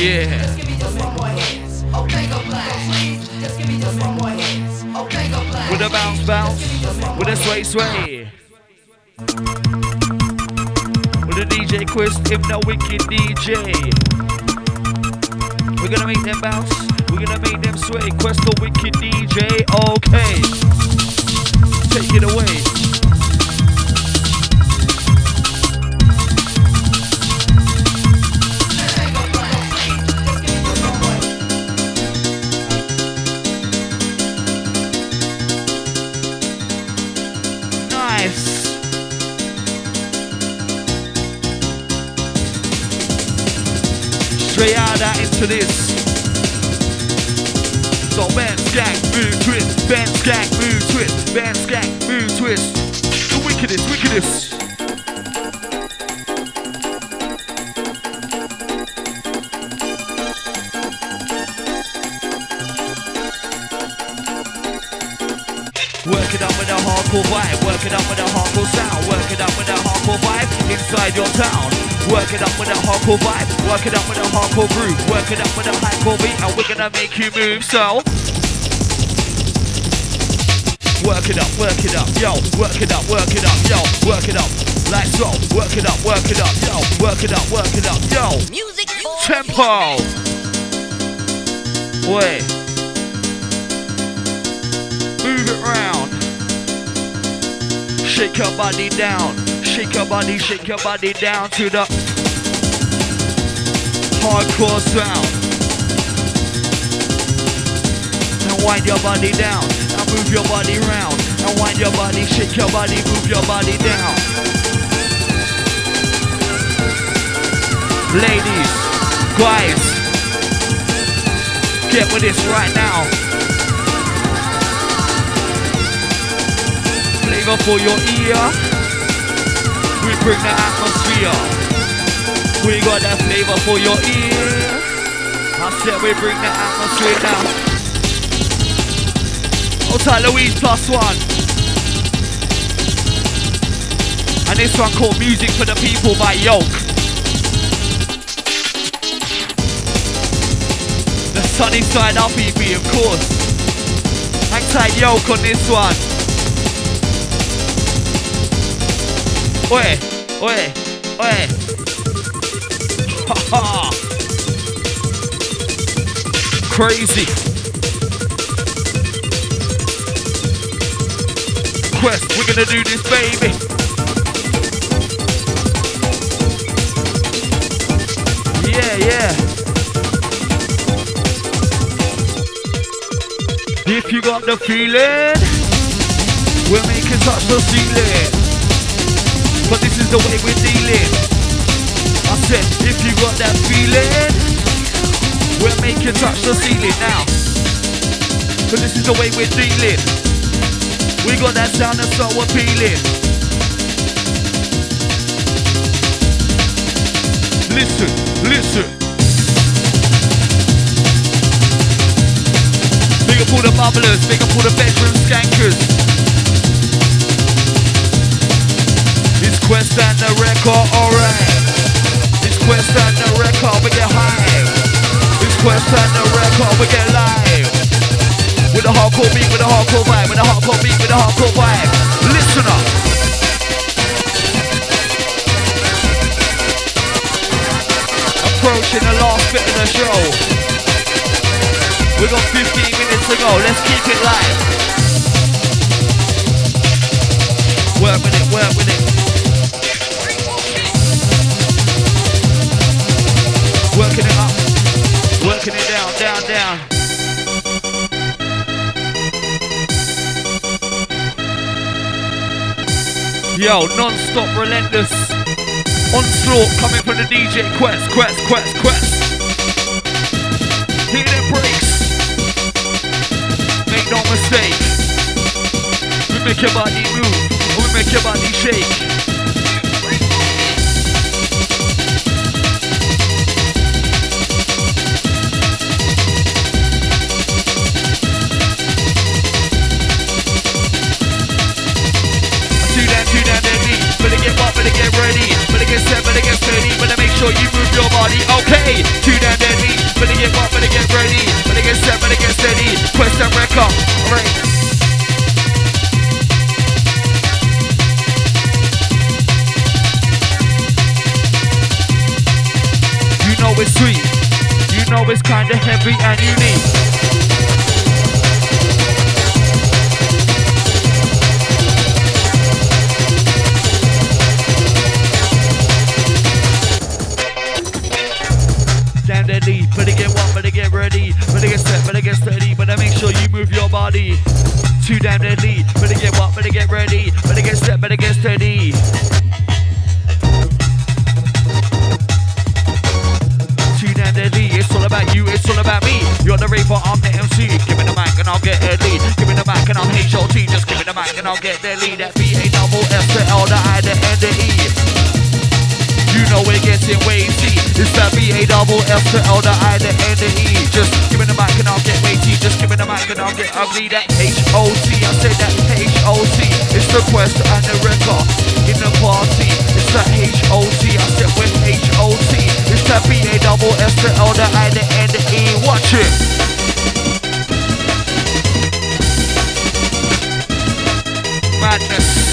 Yeah. With a bounce, bounce. With a sway, sway. With a DJ Quest, if no wicked DJ. We're gonna make them bounce. We're gonna make them sway. Quest the wicked DJ. Okay. Take it away. Into this. So band skank, move twist, band skank, move twist, band skank, move twist. The wickedest, wickedest. Work it up with a hardcore vibe, work it up with a hardcore sound, inside your town. Work it up with a hardcore vibe, work it up with a hardcore groove, work it up with a hardcore beat, and we're gonna make you move. So, work it up, work it up, yo, work it up, work it up, yo, work it up, like so, work it up, work it up, yo, work it up, work it up, yo. Music tempo. Wait. Move it round. Shake your body down. Shake your body, shake your body down to the hardcore sound. Now wind your body down. Now move your body round. Now wind your body, shake your body, move your body down. Ladies, guys, get with this right now. Flavor for your ear. We bring the atmosphere. We got that flavor for your ear. I said we bring the atmosphere now. Outside Louise plus one. And this one called Music for the People by Yoke. The sunny side up EP, of course. Alongside Yoke on this one. Oye, oye, oye. Ha ha. Crazy. Quest, we're gonna do this, baby. Yeah, yeah. If you got the feeling, we're making touch the ceiling. But this is the way we're dealing. I said, if you got that feeling, we'll make you touch the ceiling now. But this is the way we're dealing. We got that sound that's so appealing. Listen, listen. Big up all the bubblers, big up all the bedroom skankers. Quest and the record, alright. This Quest and the record, we get high. This Quest and the record, we get live. With a hardcore beat, with a hardcore vibe, with a hardcore beat, with a hardcore vibe. Listen up. Approaching the last bit of the show. We got 15 minutes to go. Let's keep it live. Work with it, work with it. Working it up, working it down, down, down. Yo, non-stop relentless onslaught coming from the DJ Quest, Quest, Quest, Quest. Hear them breaks. Make no mistake. We make your body move. We make your body shake. Better get ready. Better get set, better get steady. Better make sure you move your body. Okay, two down, deadly. Better get what, better get ready. Better get set, better get steady. Quest and record. Alright. You know it's sweet. You know it's kinda heavy and unique. Better get one, better get ready, better get set, better get steady, better make sure you move your body. Too damn deadly, better get one, better get ready, better get set, better get steady. Too damn deadly, it's all about you, it's all about me. You're the raper, I'm the MC. Give me the mic and I'll get lead. Give me the mic and I'll HOT. Just give me the mic and I'll get lead. That B A double S the I, the N, the E. You know we're getting wavy. It's that B A double F to L, the I, the N, the E. Just give me the mic and I'll get weighty. Just give me the mic and I'll get ugly. That H O T. I said that H O T. It's the quest and the record in the party. It's that H O T. I said with H O T. It's that B A double F to L, the I, the N, the E. Watch it. Madness.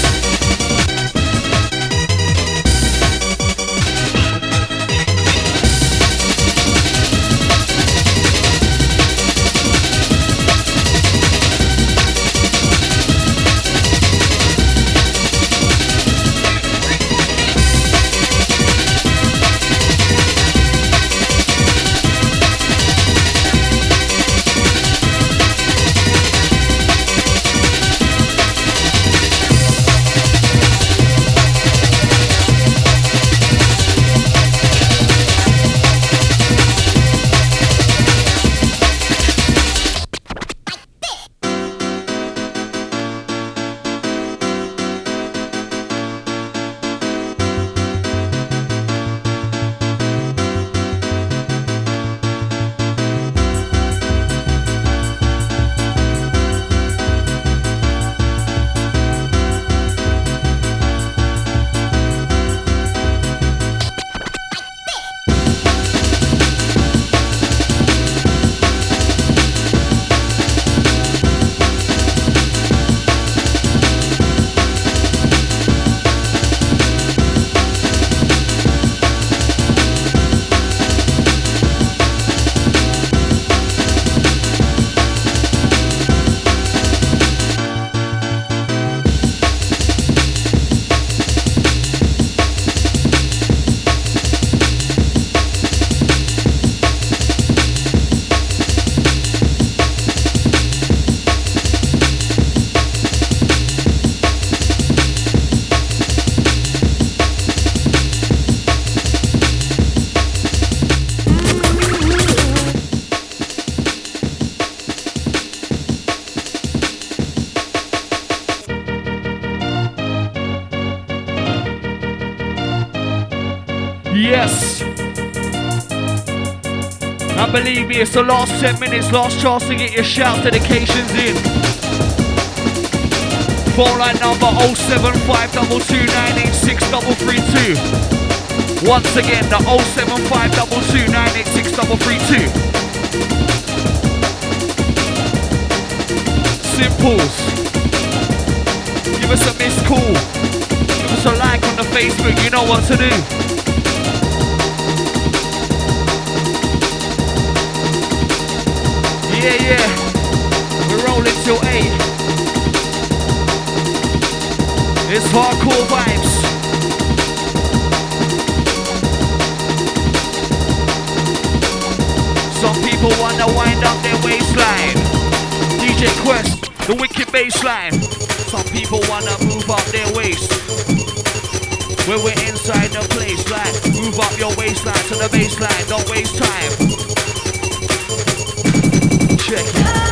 The last 10 minutes, last chance to get your shout dedications in. Phone number 07522986332. Once again, the 07522986332. Simples. Give us a missed call. Give us a like on the Facebook, you know what to do. Yeah, yeah. We're rolling till 8. It's hardcore vibes. Some people wanna wind up their waistline. DJ Quest, the wicked bassline. Some people wanna move up their waist. When we're inside the place, like move up your waistline to the bassline. Don't waste time check it.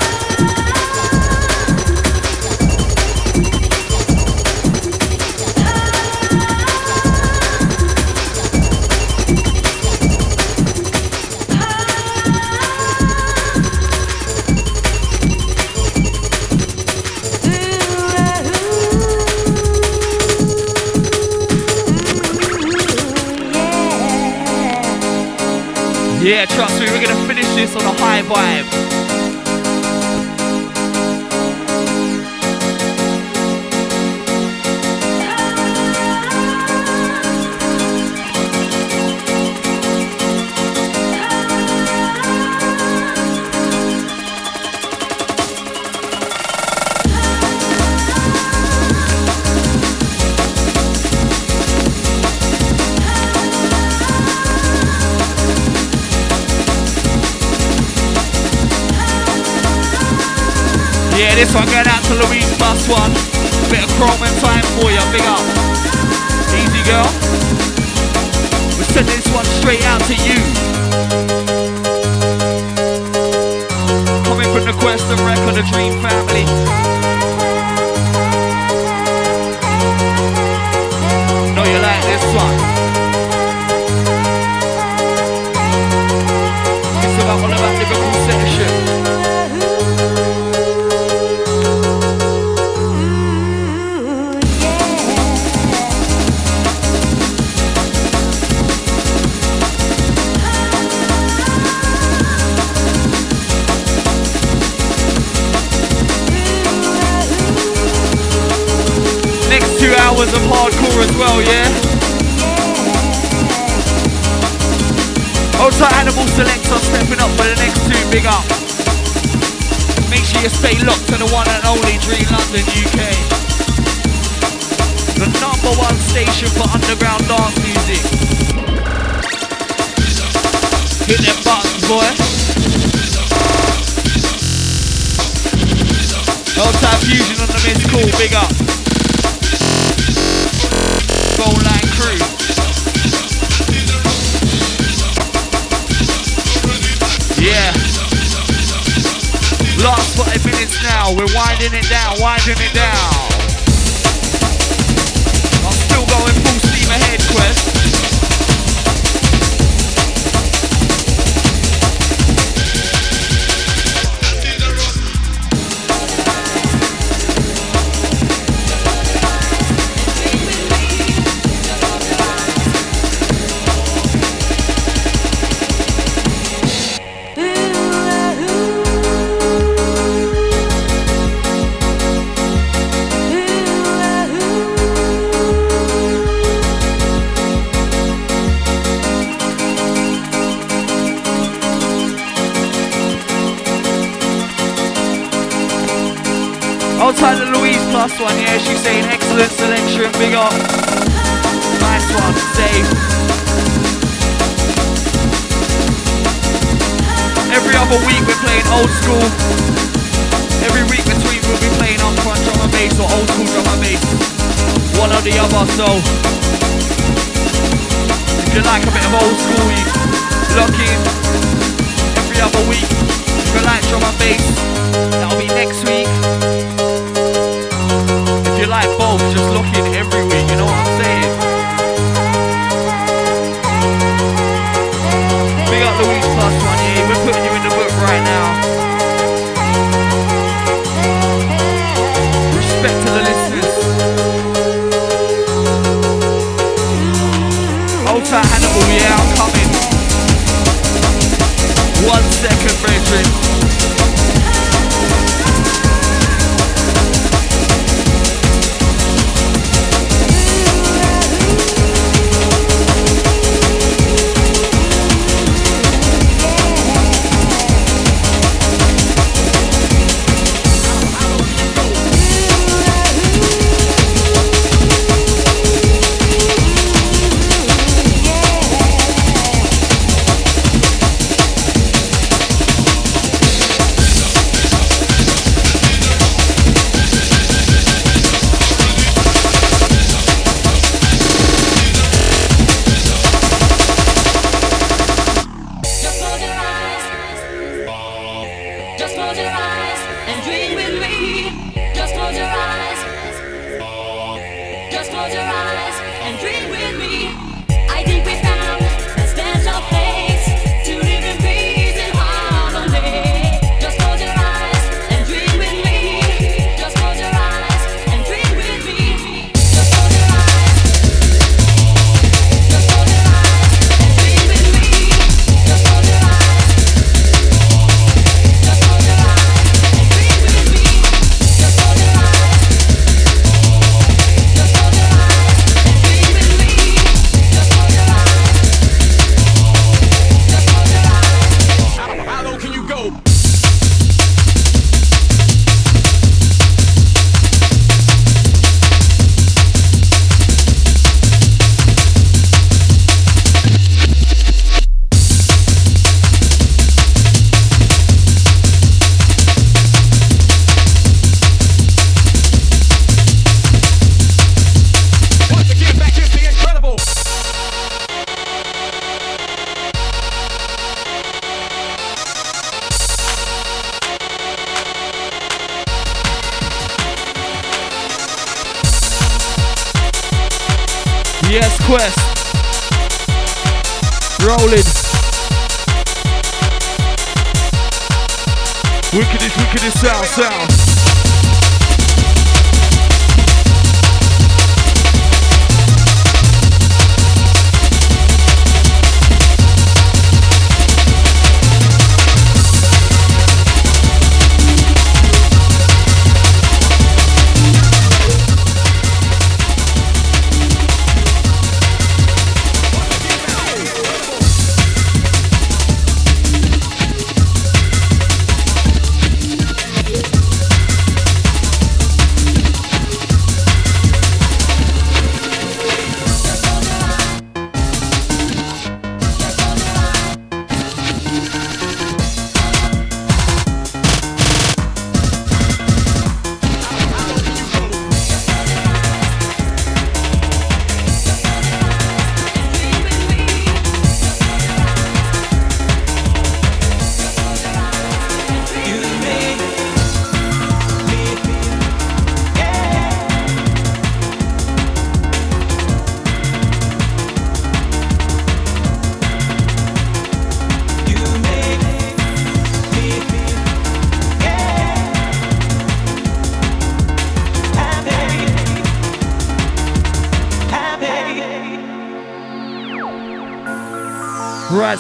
one. Bit of Chrome time for you, big up. Easy girl. We send this one straight out to you. Coming from the Quest and Record, the Dream Family. big up. Make sure you stay locked to the one and only Dream London UK. The number one station for underground dance music. Hit them buttons, boy. Old time fusion on the missed call, big up. We're winding it down, winding it down.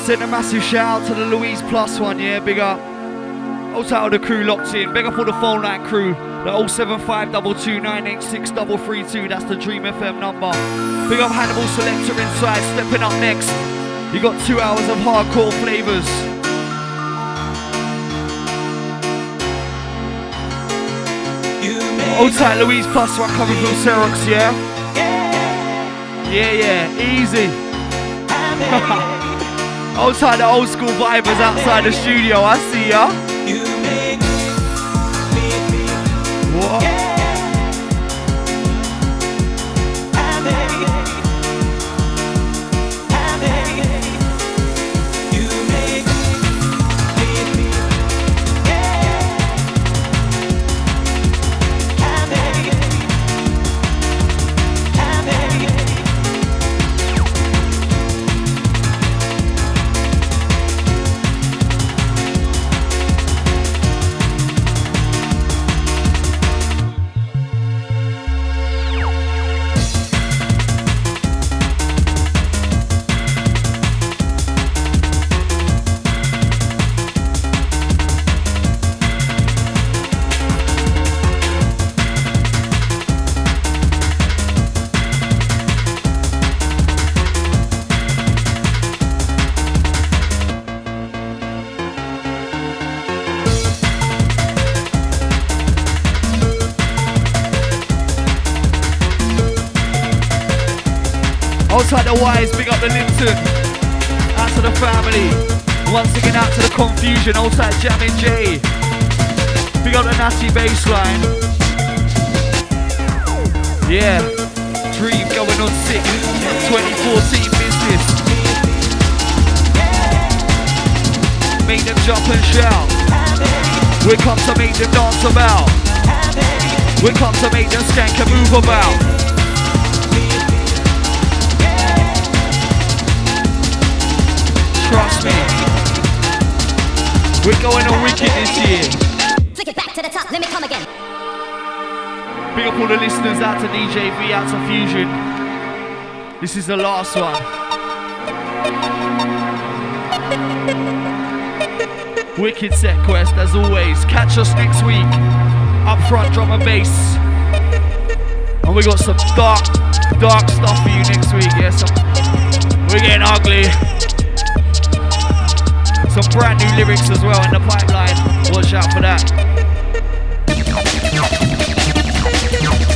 Send a massive shout out to the Louise Plus one, yeah, big up. Also all the crew locked in. Big up all the phone line crew. The 07522986332, that's the Dream FM number. Big up Hannibal Selector inside, stepping up next. You got two hours of hardcore flavors. Old tight Louise Plus one coming from Xerox, yeah? Yeah, yeah, easy. Outside the old school vibers outside the studio, I see ya. What? Confusion. Outside Jamming J. Big up the nasty bassline. Yeah. Dream going on sick. 2014 business. Make them jump and shout. We come to make them dance about. We come to make them skank and move about. Going on wicked this year. Take it back to the top, let me come again. Big up all the listeners out to DJ V, out to Fusion. This is the last one. Wicked set quest as always. Catch us next week. Up front, drum and bass. And we got some dark, dark stuff for you next week. Yeah, some, we're getting ugly. Some brand new lyrics as well in the pipeline. Watch out for that.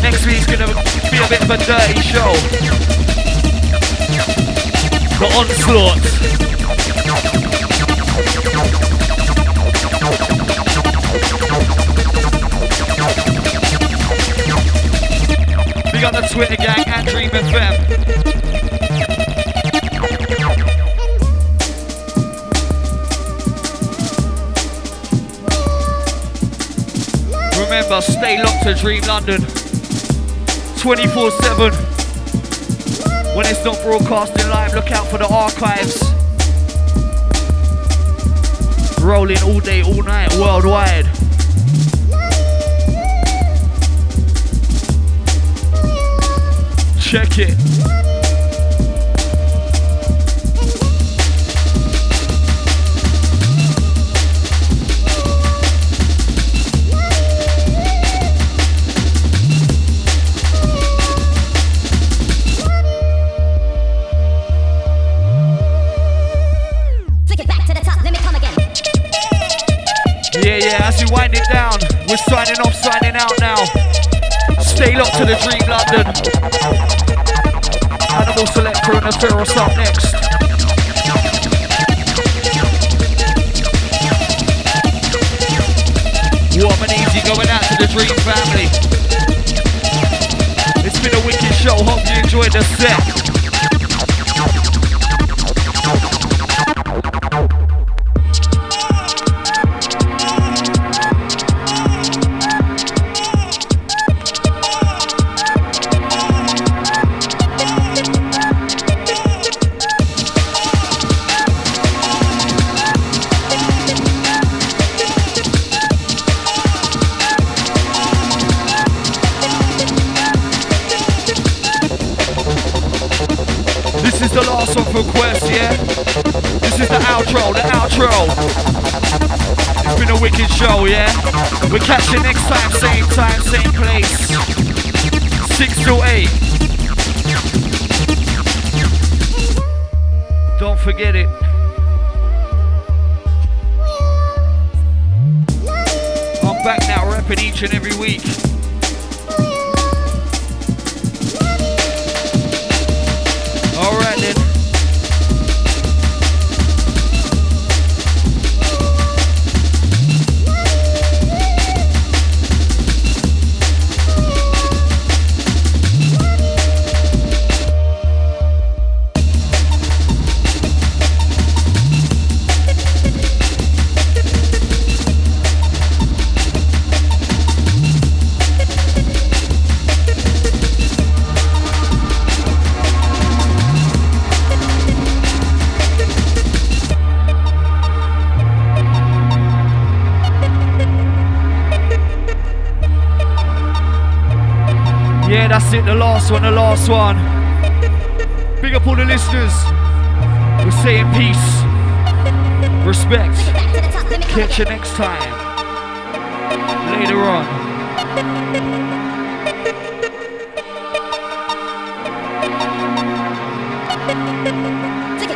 Next week's gonna be a bit of a dirty show. The onslaught. We got the Twitter gang and Dream FM. Stay locked to Dream London 24 7. When it's not broadcasting live, look out for the archives. Rolling all day, all night, worldwide. Check it as we wind it down, we're signing off, signing out now. Stay locked to the Dream London. Animal Selector and Aferos up next. Warm and easy going out to the Dream family. It's been a wicked show, hope you enjoyed the set. Last for Quest, yeah? This is the outro, the outro. It's been a wicked show, yeah? We'll catch you next time, same time, same place. 6 to 8. Don't forget it. I'm back now, rapping each and every week. One,